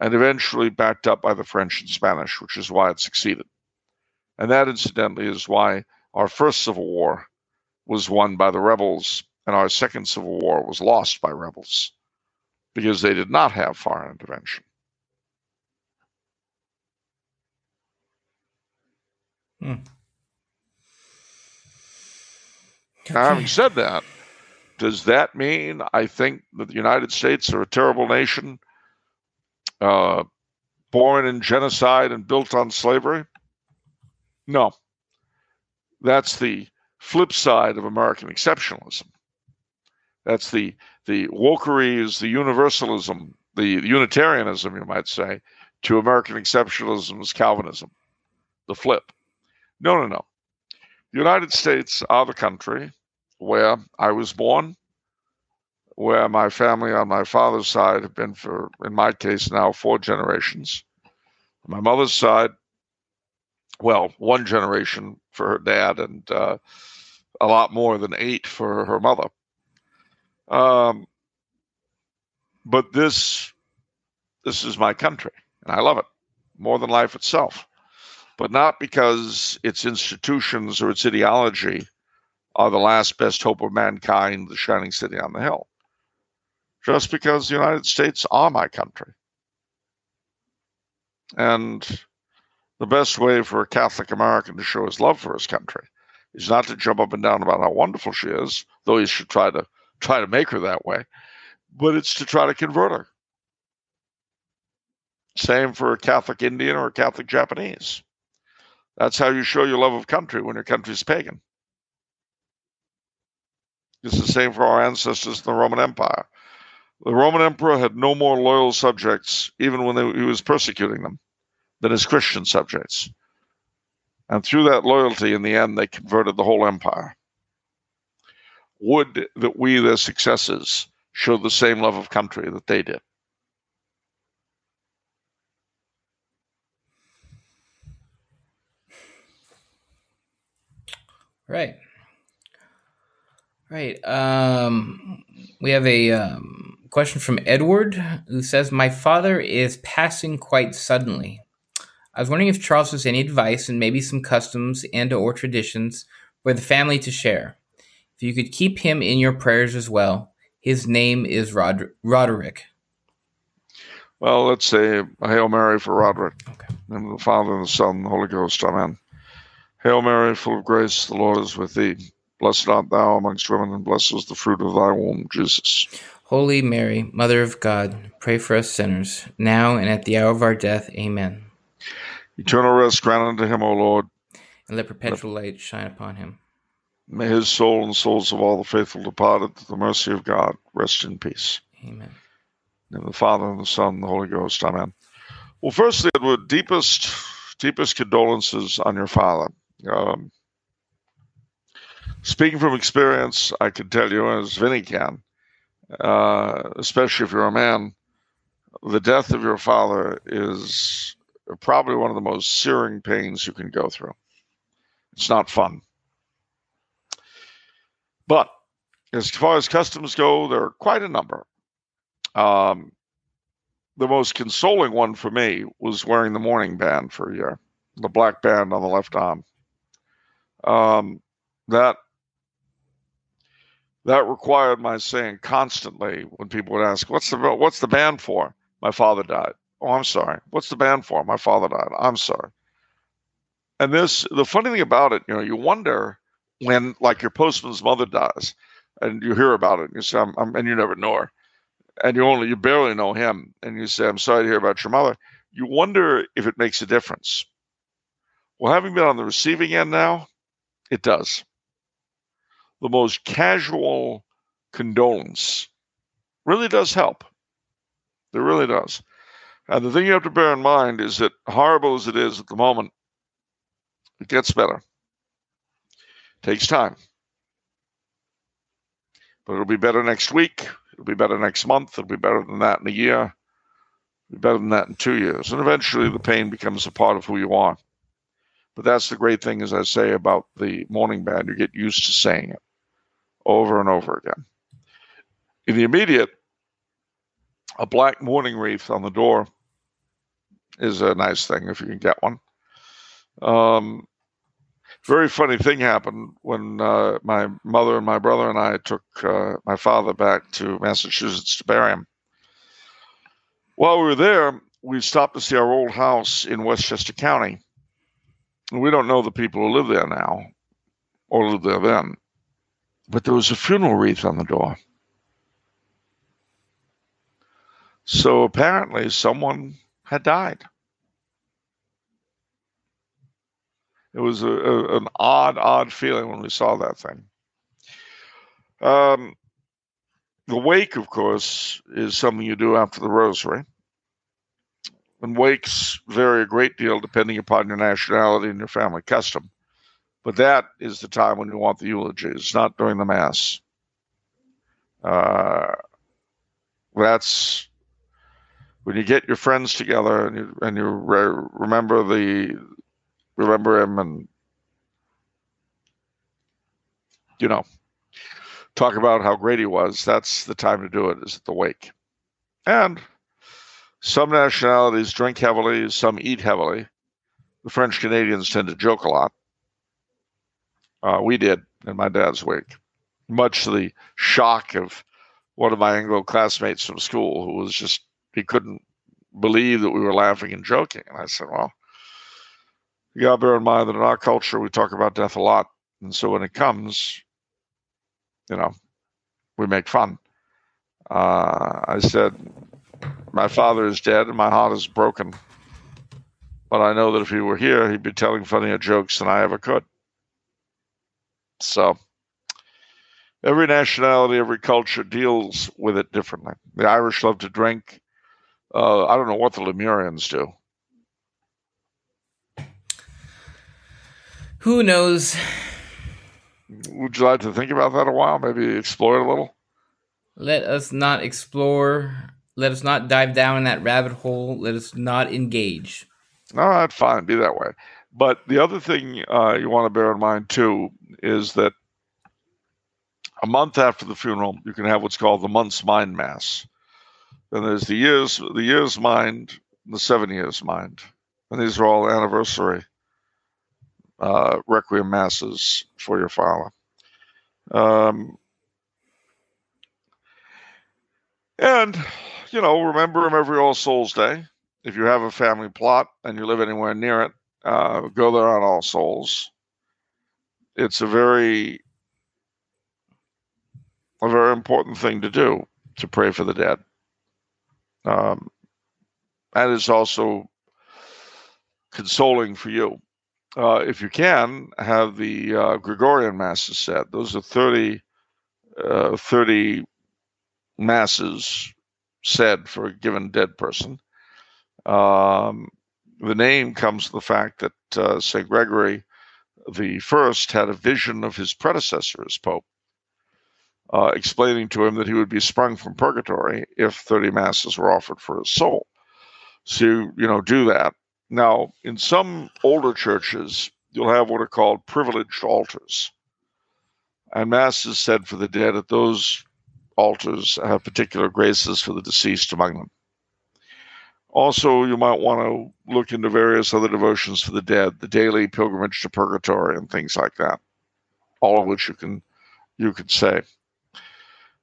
and eventually backed up by the French and Spanish, which is why it succeeded. And that, incidentally, is why our first Civil War was won by the rebels, and our second Civil War was lost by rebels because they did not have foreign intervention. Hmm. Now, having said that, does that mean I think that the United States are a terrible nation, uh, born in genocide and built on slavery? No. That's the flip side of American exceptionalism. That's the the wokery is the universalism, the, the Unitarianism, you might say, to American exceptionalism is Calvinism, the flip. No, no, no. The United States are the country where I was born, where my family on my father's side have been for, in my case now, four generations. my mother's side, well, one generation for her dad and uh, a lot more than eight for her mother. Um, but this this is my country, and I love it more than life itself. But not because its institutions or its ideology are the last best hope of mankind, the shining city on the hill. Just because the United States are my country. And the best way for a Catholic American to show his love for his country is not to jump up and down about how wonderful she is, though he should try to try to make her that way, but it's to try to convert her. Same for a Catholic Indian or a Catholic Japanese. That's how you show your love of country when your country is pagan. It's the same for our ancestors in the Roman Empire. The Roman emperor had no more loyal subjects, even when they, he was persecuting them, than his Christian subjects. And through that loyalty, in the end, they converted the whole empire. Would that we, their successors, show the same love of country that they did. Right. Right. Um, we have a um, question from Edward who says, My father is passing quite suddenly. I was wondering if Charles has any advice and maybe some customs and or traditions for the family to share. If you could keep him in your prayers as well. His name is Rod- Roderick. Well, let's say Hail Mary for Roderick. Okay. In the name of the Father, and the Son, and the Holy Ghost. Amen. Hail Mary, full of grace, the Lord is with thee. Blessed art thou amongst women, and blessed is the fruit of thy womb, Jesus. Holy Mary, Mother of God, pray for us sinners, now and at the hour of our death. Amen. Eternal rest grant unto him, O Lord. And let perpetual light shine upon him. May his soul and souls of all the faithful departed to the mercy of God rest in peace. Amen. In the Father and the Son and the Holy Ghost. Amen. Well, firstly, Edward, deepest, deepest condolences on your father. Um, speaking from experience, I can tell you, as Vinny can, uh, especially if you're a man, the death of your father is probably one of the most searing pains you can go through. It's not fun. But as far as customs go, there are quite a number. Um, the most consoling one for me was wearing the mourning band for a year, the black band on the left arm. um, that that required my saying constantly when people would ask, "What's the what's the band for?" My father died. Oh, I'm sorry. What's the band for? My father died. I'm sorry. And this, the funny thing about it, you know, you wonder when, like, your postman's mother dies, and you hear about it, and you say, I'm, I'm, and you never know her, and you only, you barely know him, and you say, I'm sorry to hear about your mother. You wonder if it makes a difference. Well, having been on the receiving end now, it does. The most casual condolence really does help. It really does. And the thing you have to bear in mind is that horrible as it is at the moment, it gets better. It takes time. But it'll be better next week. It'll be better next month. It'll be better than that in a year. It'll be better than that in two years. And eventually the pain becomes a part of who you are. But that's the great thing, as I say, about the mourning band. You get used to saying it over and over again. In the immediate, a black mourning wreath on the door is a nice thing if you can get one. Um, very funny thing happened when uh, my mother and my brother and I took uh, my father back to Massachusetts to bury him. While we were there, we stopped to see our old house in Westchester County. We don't know the people who live there now or lived there then, but there was a funeral wreath on the door. So apparently, someone had died. It was a, a, an odd, odd feeling when we saw that thing. Um, the wake, of course, is something you do after the rosary. And wakes vary a great deal depending upon your nationality and your family custom. But that is the time when you want the eulogies, not during the Mass. Uh, that's when you get your friends together and you, and you re- remember the remember him and you know talk about how great he was. That's the time to do it is at the wake. And some nationalities drink heavily some eat heavily. The french canadians tend to joke a lot uh, we did in my dad's wake much to the shock of one of my anglo classmates from school who was just he couldn't believe that we were laughing and joking and i said well you got to bear in mind that in our culture we talk about death a lot, and so when it comes, you know, we make fun. Uh, I said, my father is dead and my heart is broken, but I know that if he were here, he'd be telling funnier jokes than I ever could. So every nationality, every culture deals with it differently. The Irish love to drink. Uh, I don't know what the Lemurians do. Who knows? Would you like to think about that a while? Maybe explore it a little? Let us not explore. Let us not dive down in that rabbit hole. Let us not engage. All right, fine. Be that way. But the other thing uh, you want to bear in mind, too, is that a month after the funeral, you can have what's called the month's mind mass. And there's the years, the year's mind, the seven years mind. And these are all anniversary uh, requiem masses for your father. Um, and, you know, remember him every All Souls Day. If you have a family plot and you live anywhere near it, uh, go there on All Souls. It's a very, a very important thing to do to pray for the dead. Um, and it's also consoling for you uh, if you can, have the uh, Gregorian masses said. Those are 30, uh, 30 masses said for a given dead person. Um, the name comes from the fact that uh, St. Gregory the first had a vision of his predecessor as Pope, uh, explaining to him that he would be sprung from purgatory if 30 masses were offered for his soul. So, you know, do that now, in some older churches, you'll have what are called privileged altars. And Mass is said for the dead at those altars have particular graces for the deceased among them. Also, you might want to look into various other devotions for the dead, the daily pilgrimage to purgatory, and things like that. All of which you can you could say.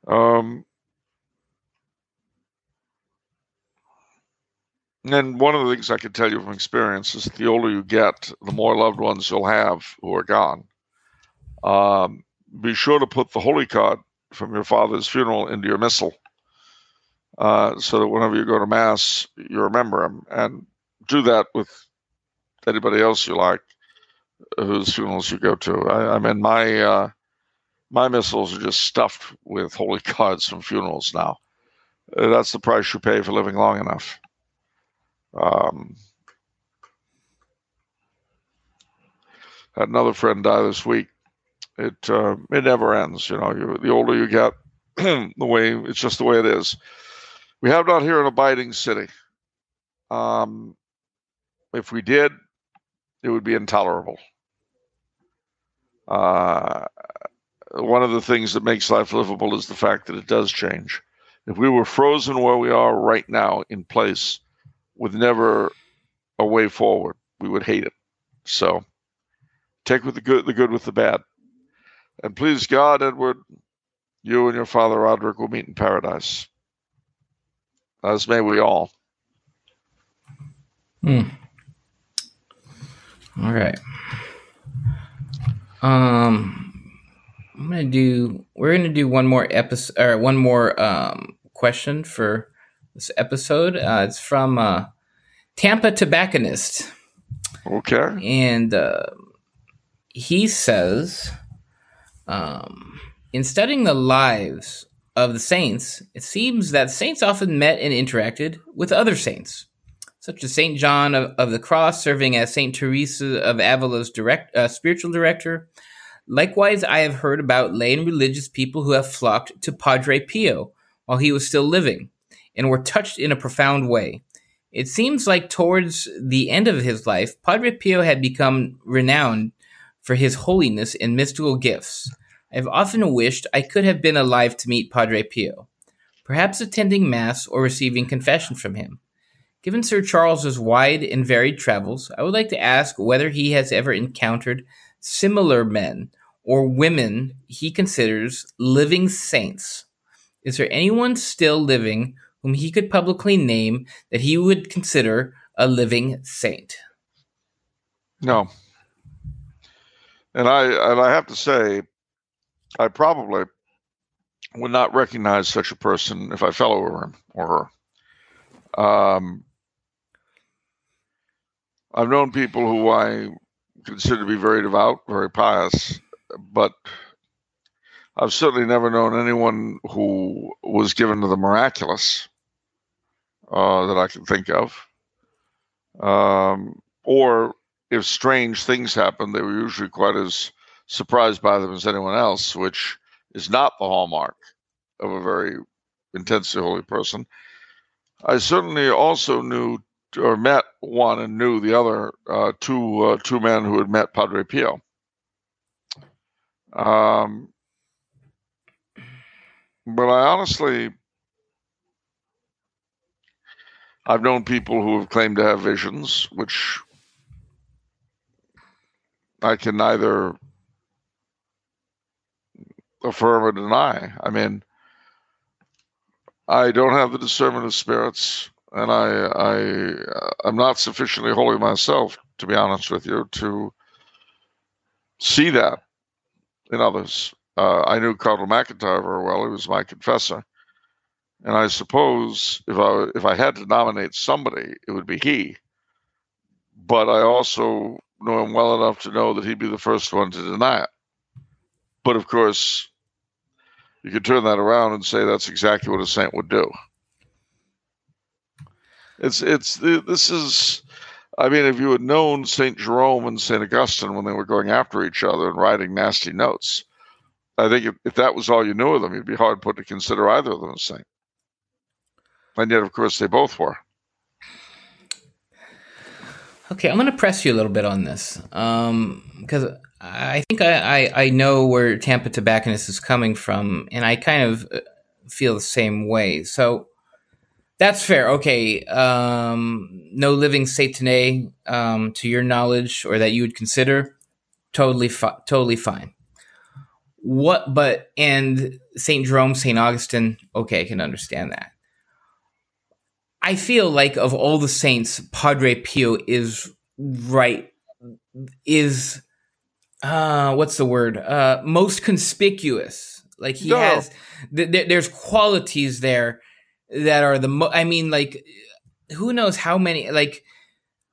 Um, and one of the things I can tell you from experience is the older you get, the more loved ones you'll have who are gone. Um, be sure to put the holy card from your father's funeral into your missal uh, so that whenever you go to mass, you remember him, and do that with anybody else you like, whose funerals you go to. I, I mean, my uh, my missals are just stuffed with holy cards from funerals now. Uh, that's the price you pay for living long enough. Um, had another friend die this week. It uh, it never ends. You know, you, the older you get, the way it's just the way it is. We have not here an abiding city. Um, if we did, it would be intolerable. Uh, one of the things that makes life livable is the fact that it does change. If we were frozen where we are right now in place with never a way forward, we would hate it. So take with the good the good with the bad. And please God, Edward, you and your father Roderick will meet in paradise as may we all. Hmm. All right. Um, I'm gonna do. We're gonna do one more episode or one more um question for this episode. Uh, it's from uh, Tampa Tobacconist. Okay. And uh, he says, um, in studying the lives of the saints, it seems that saints often met and interacted with other saints, such as Saint John of, of the Cross, serving as Saint Teresa of Avila's direct uh, spiritual director. Likewise, I have heard about lay and religious people who have flocked to Padre Pio while he was still living, and were touched in a profound way. It seems like towards the end of his life, Padre Pio had become renowned for his holiness and mystical gifts. I've often wished I could have been alive to meet Padre Pio, perhaps attending Mass or receiving confession from him. Given Sir Charles's wide and varied travels, I would like to ask whether he has ever encountered similar men or women he considers living saints. Is there anyone still living whom he could publicly name that he would consider a living saint? No. And I and I have to say, I probably would not recognize such a person if I fell over him or her. Um, I've known people who I consider to be very devout, very pious, but I've certainly never known anyone who was given to the miraculous uh, that I can think of. Um, or if strange things happened, they were usually quite as surprised by them as anyone else, which is not the hallmark of a very intensely holy person. I certainly also knew or met one and knew the other uh, two uh, two men who had met Padre Pio. Um, but I honestly, I've known people who have claimed to have visions, which I can neither affirm or deny. I mean, I don't have the discernment of spirits, and I I I'm not sufficiently holy myself, to be honest with you, to see that in others. Uh, I knew Cardinal McIntyre very well; he was my confessor, and I suppose if I if I had to nominate somebody, it would be he. But I also know him well enough to know that he'd be the first one to deny it. But of course, you could turn that around and say that's exactly what a saint would do. It's it's this is I mean, if you had known St. Jerome and St. Augustine when they were going after each other and writing nasty notes, I think if, if that was all you knew of them, you'd be hard put to consider either of them a saint. And yet, of course, they both were. Okay, I'm going to press you a little bit on this because um, I think I, I, I, know where Tampa Tobacconist is coming from, and I kind of uh, feel the same way. So That's fair. Okay. Um, no living Satane, um, to your knowledge, or that you would consider, totally, fi- totally fine. What, but and Saint Jerome, Saint Augustine. Okay, I can understand that. I feel like of all the saints, Padre Pio is right. Is uh, what's the word? Uh, most conspicuous. Like he No. has, th- th- there's qualities there that are the. Mo- I mean, like, who knows how many? Like,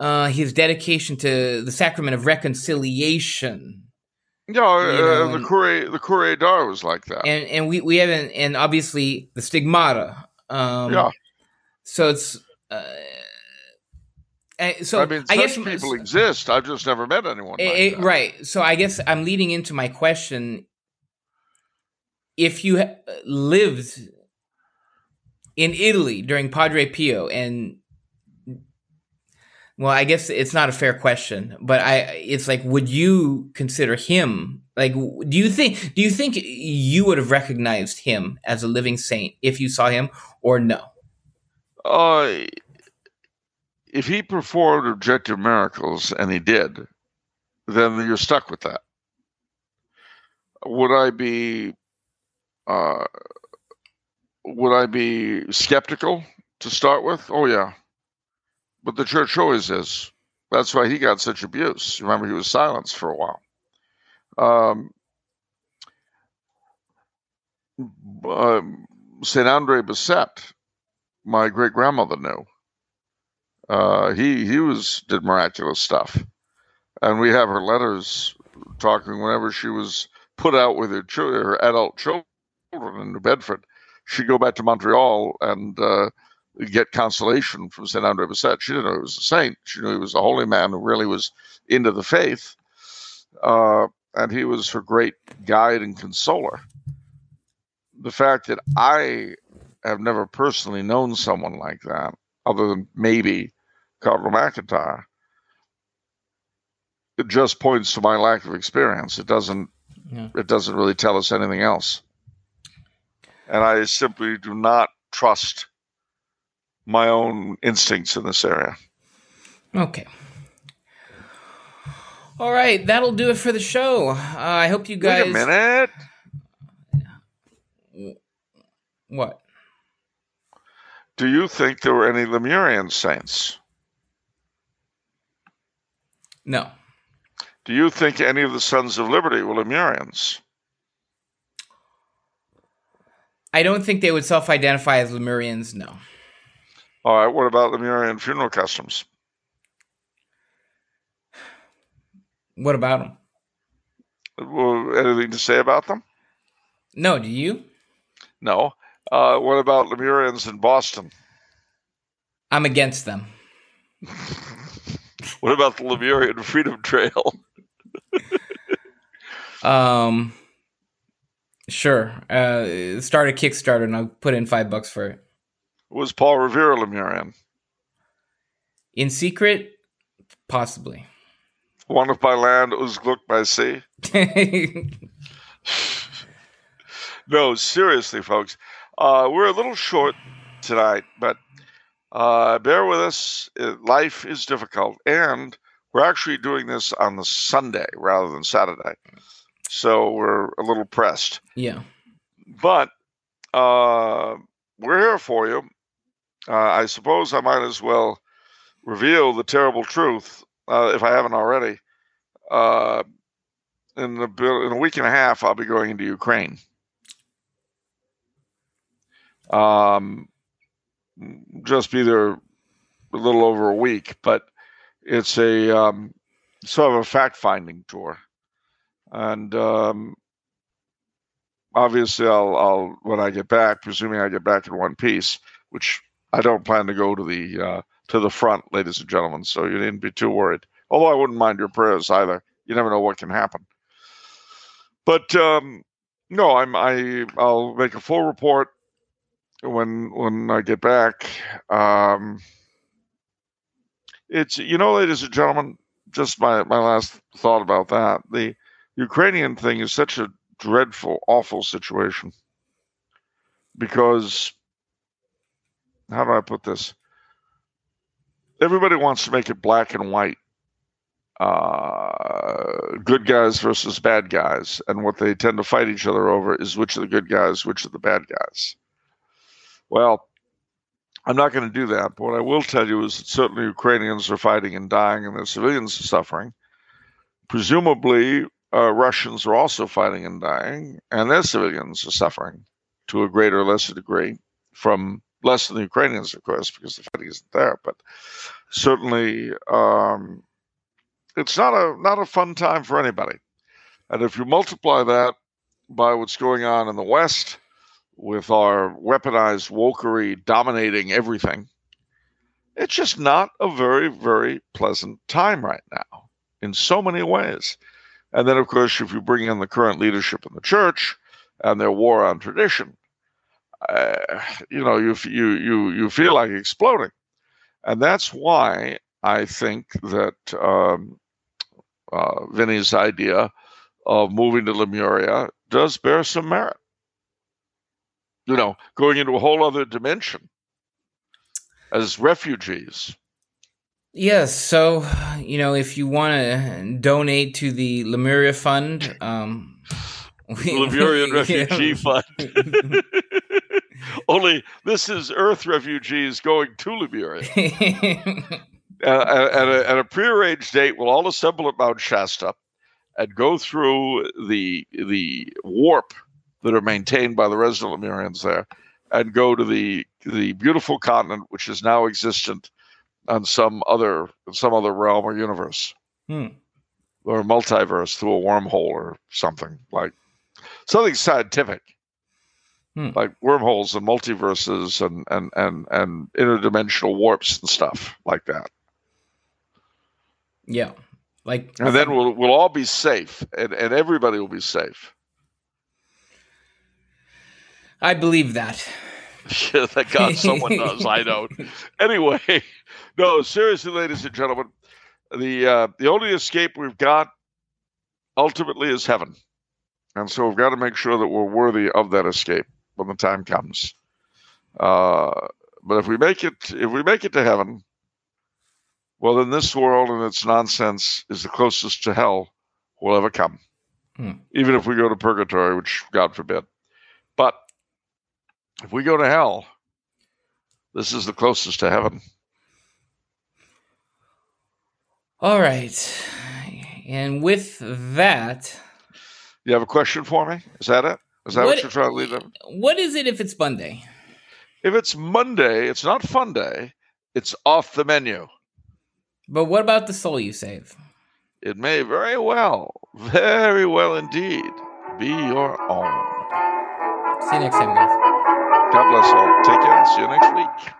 uh, his dedication to the sacrament of reconciliation, No, You uh, know, the Curé, the Curé d'Ars was like that. and and we we haven't, and obviously the stigmata. Um, yeah, So it's. Uh, uh, so I mean, I guess people exist. I've just never met anyone. like Eh, eh, that. right. So I guess I'm leading into my question. If you ha- lived in Italy during Padre Pio, and well, I guess it's not a fair question, but I it's like, would you consider him like? Do you think do you think you would have recognized him as a living saint if you saw him, or no? Uh, if he performed objective miracles, and he did, then you're stuck with that. Would I be, uh, would I be skeptical to start with? Oh yeah, but the church always is. That's why he got such abuse. Remember, he was silenced for a while. Um, um, Saint Andre Bessette, my great grandmother knew. Uh, he he was did miraculous stuff, and we have her letters talking whenever she was put out with her chil- her adult children in New Bedford. She'd go back to Montreal and uh, get consolation from Saint Andre Bessette. She didn't know he was a saint. She knew he was a holy man who really was into the faith, uh, and he was her great guide and consoler. The fact that I have never personally known someone like that, other than maybe Cardinal McIntyre. It just points to my lack of experience. It doesn't. Yeah. It doesn't really tell us anything else. And I simply do not trust my own instincts in this area. Okay. All right, that'll do it for the show. Uh, I hope you guys. Wait a minute. What? Do you think there were any Lemurian saints? No. Do you think any of the Sons of Liberty were Lemurians? I don't think they would self identify as Lemurians, no. All right. What about Lemurian funeral customs? What about them? Well, anything to say about them? No, do you? No. Uh, what about Lemurians in Boston? I'm against them. What about the Lemurian Freedom Trail? Um, sure. Uh, start a Kickstarter and I'll put in five bucks for it. Was Paul Revere a Lemurian? In secret, possibly. One of by land, Uzgluk by sea? No, seriously, folks. Uh, we're a little short tonight, but uh, bear with us. Uh, Life is difficult, and we're actually doing this on the Sunday rather than Saturday. So we're a little pressed. yeah. But uh, we're here for you. Uh, I suppose I might as well reveal the terrible truth, uh, if I haven't already. Uh, in, the, in a week and a half, I'll be going into Ukraine. Um, just be there a little over a week, but it's a um, sort of a fact-finding tour, and um, obviously I'll, I'll when I get back, presuming I get back in one piece, which I don't plan to go to the uh, to the front, ladies and gentlemen. So you needn't be too worried. Although I wouldn't mind your prayers either. You never know what can happen. But um, no, I'm I I'll make a full report when when I get back. Um, it's you know, ladies and gentlemen, just my my last thought about that. The Ukrainian thing is such a dreadful, awful situation because how do I put this? Everybody wants to make it black and white. Uh, good guys versus bad guys, and what they tend to fight each other over is which are the good guys, which are the bad guys. Well, I'm not going to do that, but what I will tell you is that certainly Ukrainians are fighting and dying, and their civilians are suffering. Presumably, uh, Russians are also fighting and dying, and their civilians are suffering to a greater or lesser degree from less than the Ukrainians, of course, because the fighting isn't there. But certainly, um, it's not a not a fun time for anybody. And if you multiply that by what's going on in the West, with our weaponized wokery dominating everything, it's just not a very, very pleasant time right now in so many ways. And then, of course, if you bring in the current leadership in the church and their war on tradition, uh, you know, you you you you feel like exploding, and that's why I think that um, uh, Vinny's idea of moving to Lemuria does bear some merit. You know, going into a whole other dimension as refugees. Yes, so you know, if you want to donate to the Lemuria Fund, um, we, Lemurian Refugee Fund. Only this is Earth refugees going to Lemuria. at, at, a, at a prearranged date, we'll all assemble at Mount Shasta and go through the the warp that are maintained by the resident Lemurians there, and go to the the beautiful continent which is now existent on some other some other realm or universe, hmm. or multiverse through a wormhole or something like something scientific, hmm. like wormholes and multiverses and and and and interdimensional warps and stuff like that. Yeah, like and then we'll we'll all be safe, and and everybody will be safe. I believe that. Yeah, thank God someone does. I don't. Anyway, no, seriously, ladies and gentlemen, the uh, the only escape we've got ultimately is heaven, and so we've got to make sure that we're worthy of that escape when the time comes. Uh, but if we make it, if we make it to heaven, well, then this world and its nonsense is the closest to hell we'll ever come. Hmm. Even if we go to purgatory, which God forbid. But if we go to hell, this is the closest to heaven. All right. And with that. You have a question for me? Is that it? Is that what, what you're trying to lead them? What is it if it's Monday? If it's Monday, it's not fun day. It's off the menu. But what about the soul you save? It may very well, very well indeed, be your own. See you next time, guys. God bless all. Take care. See you next week.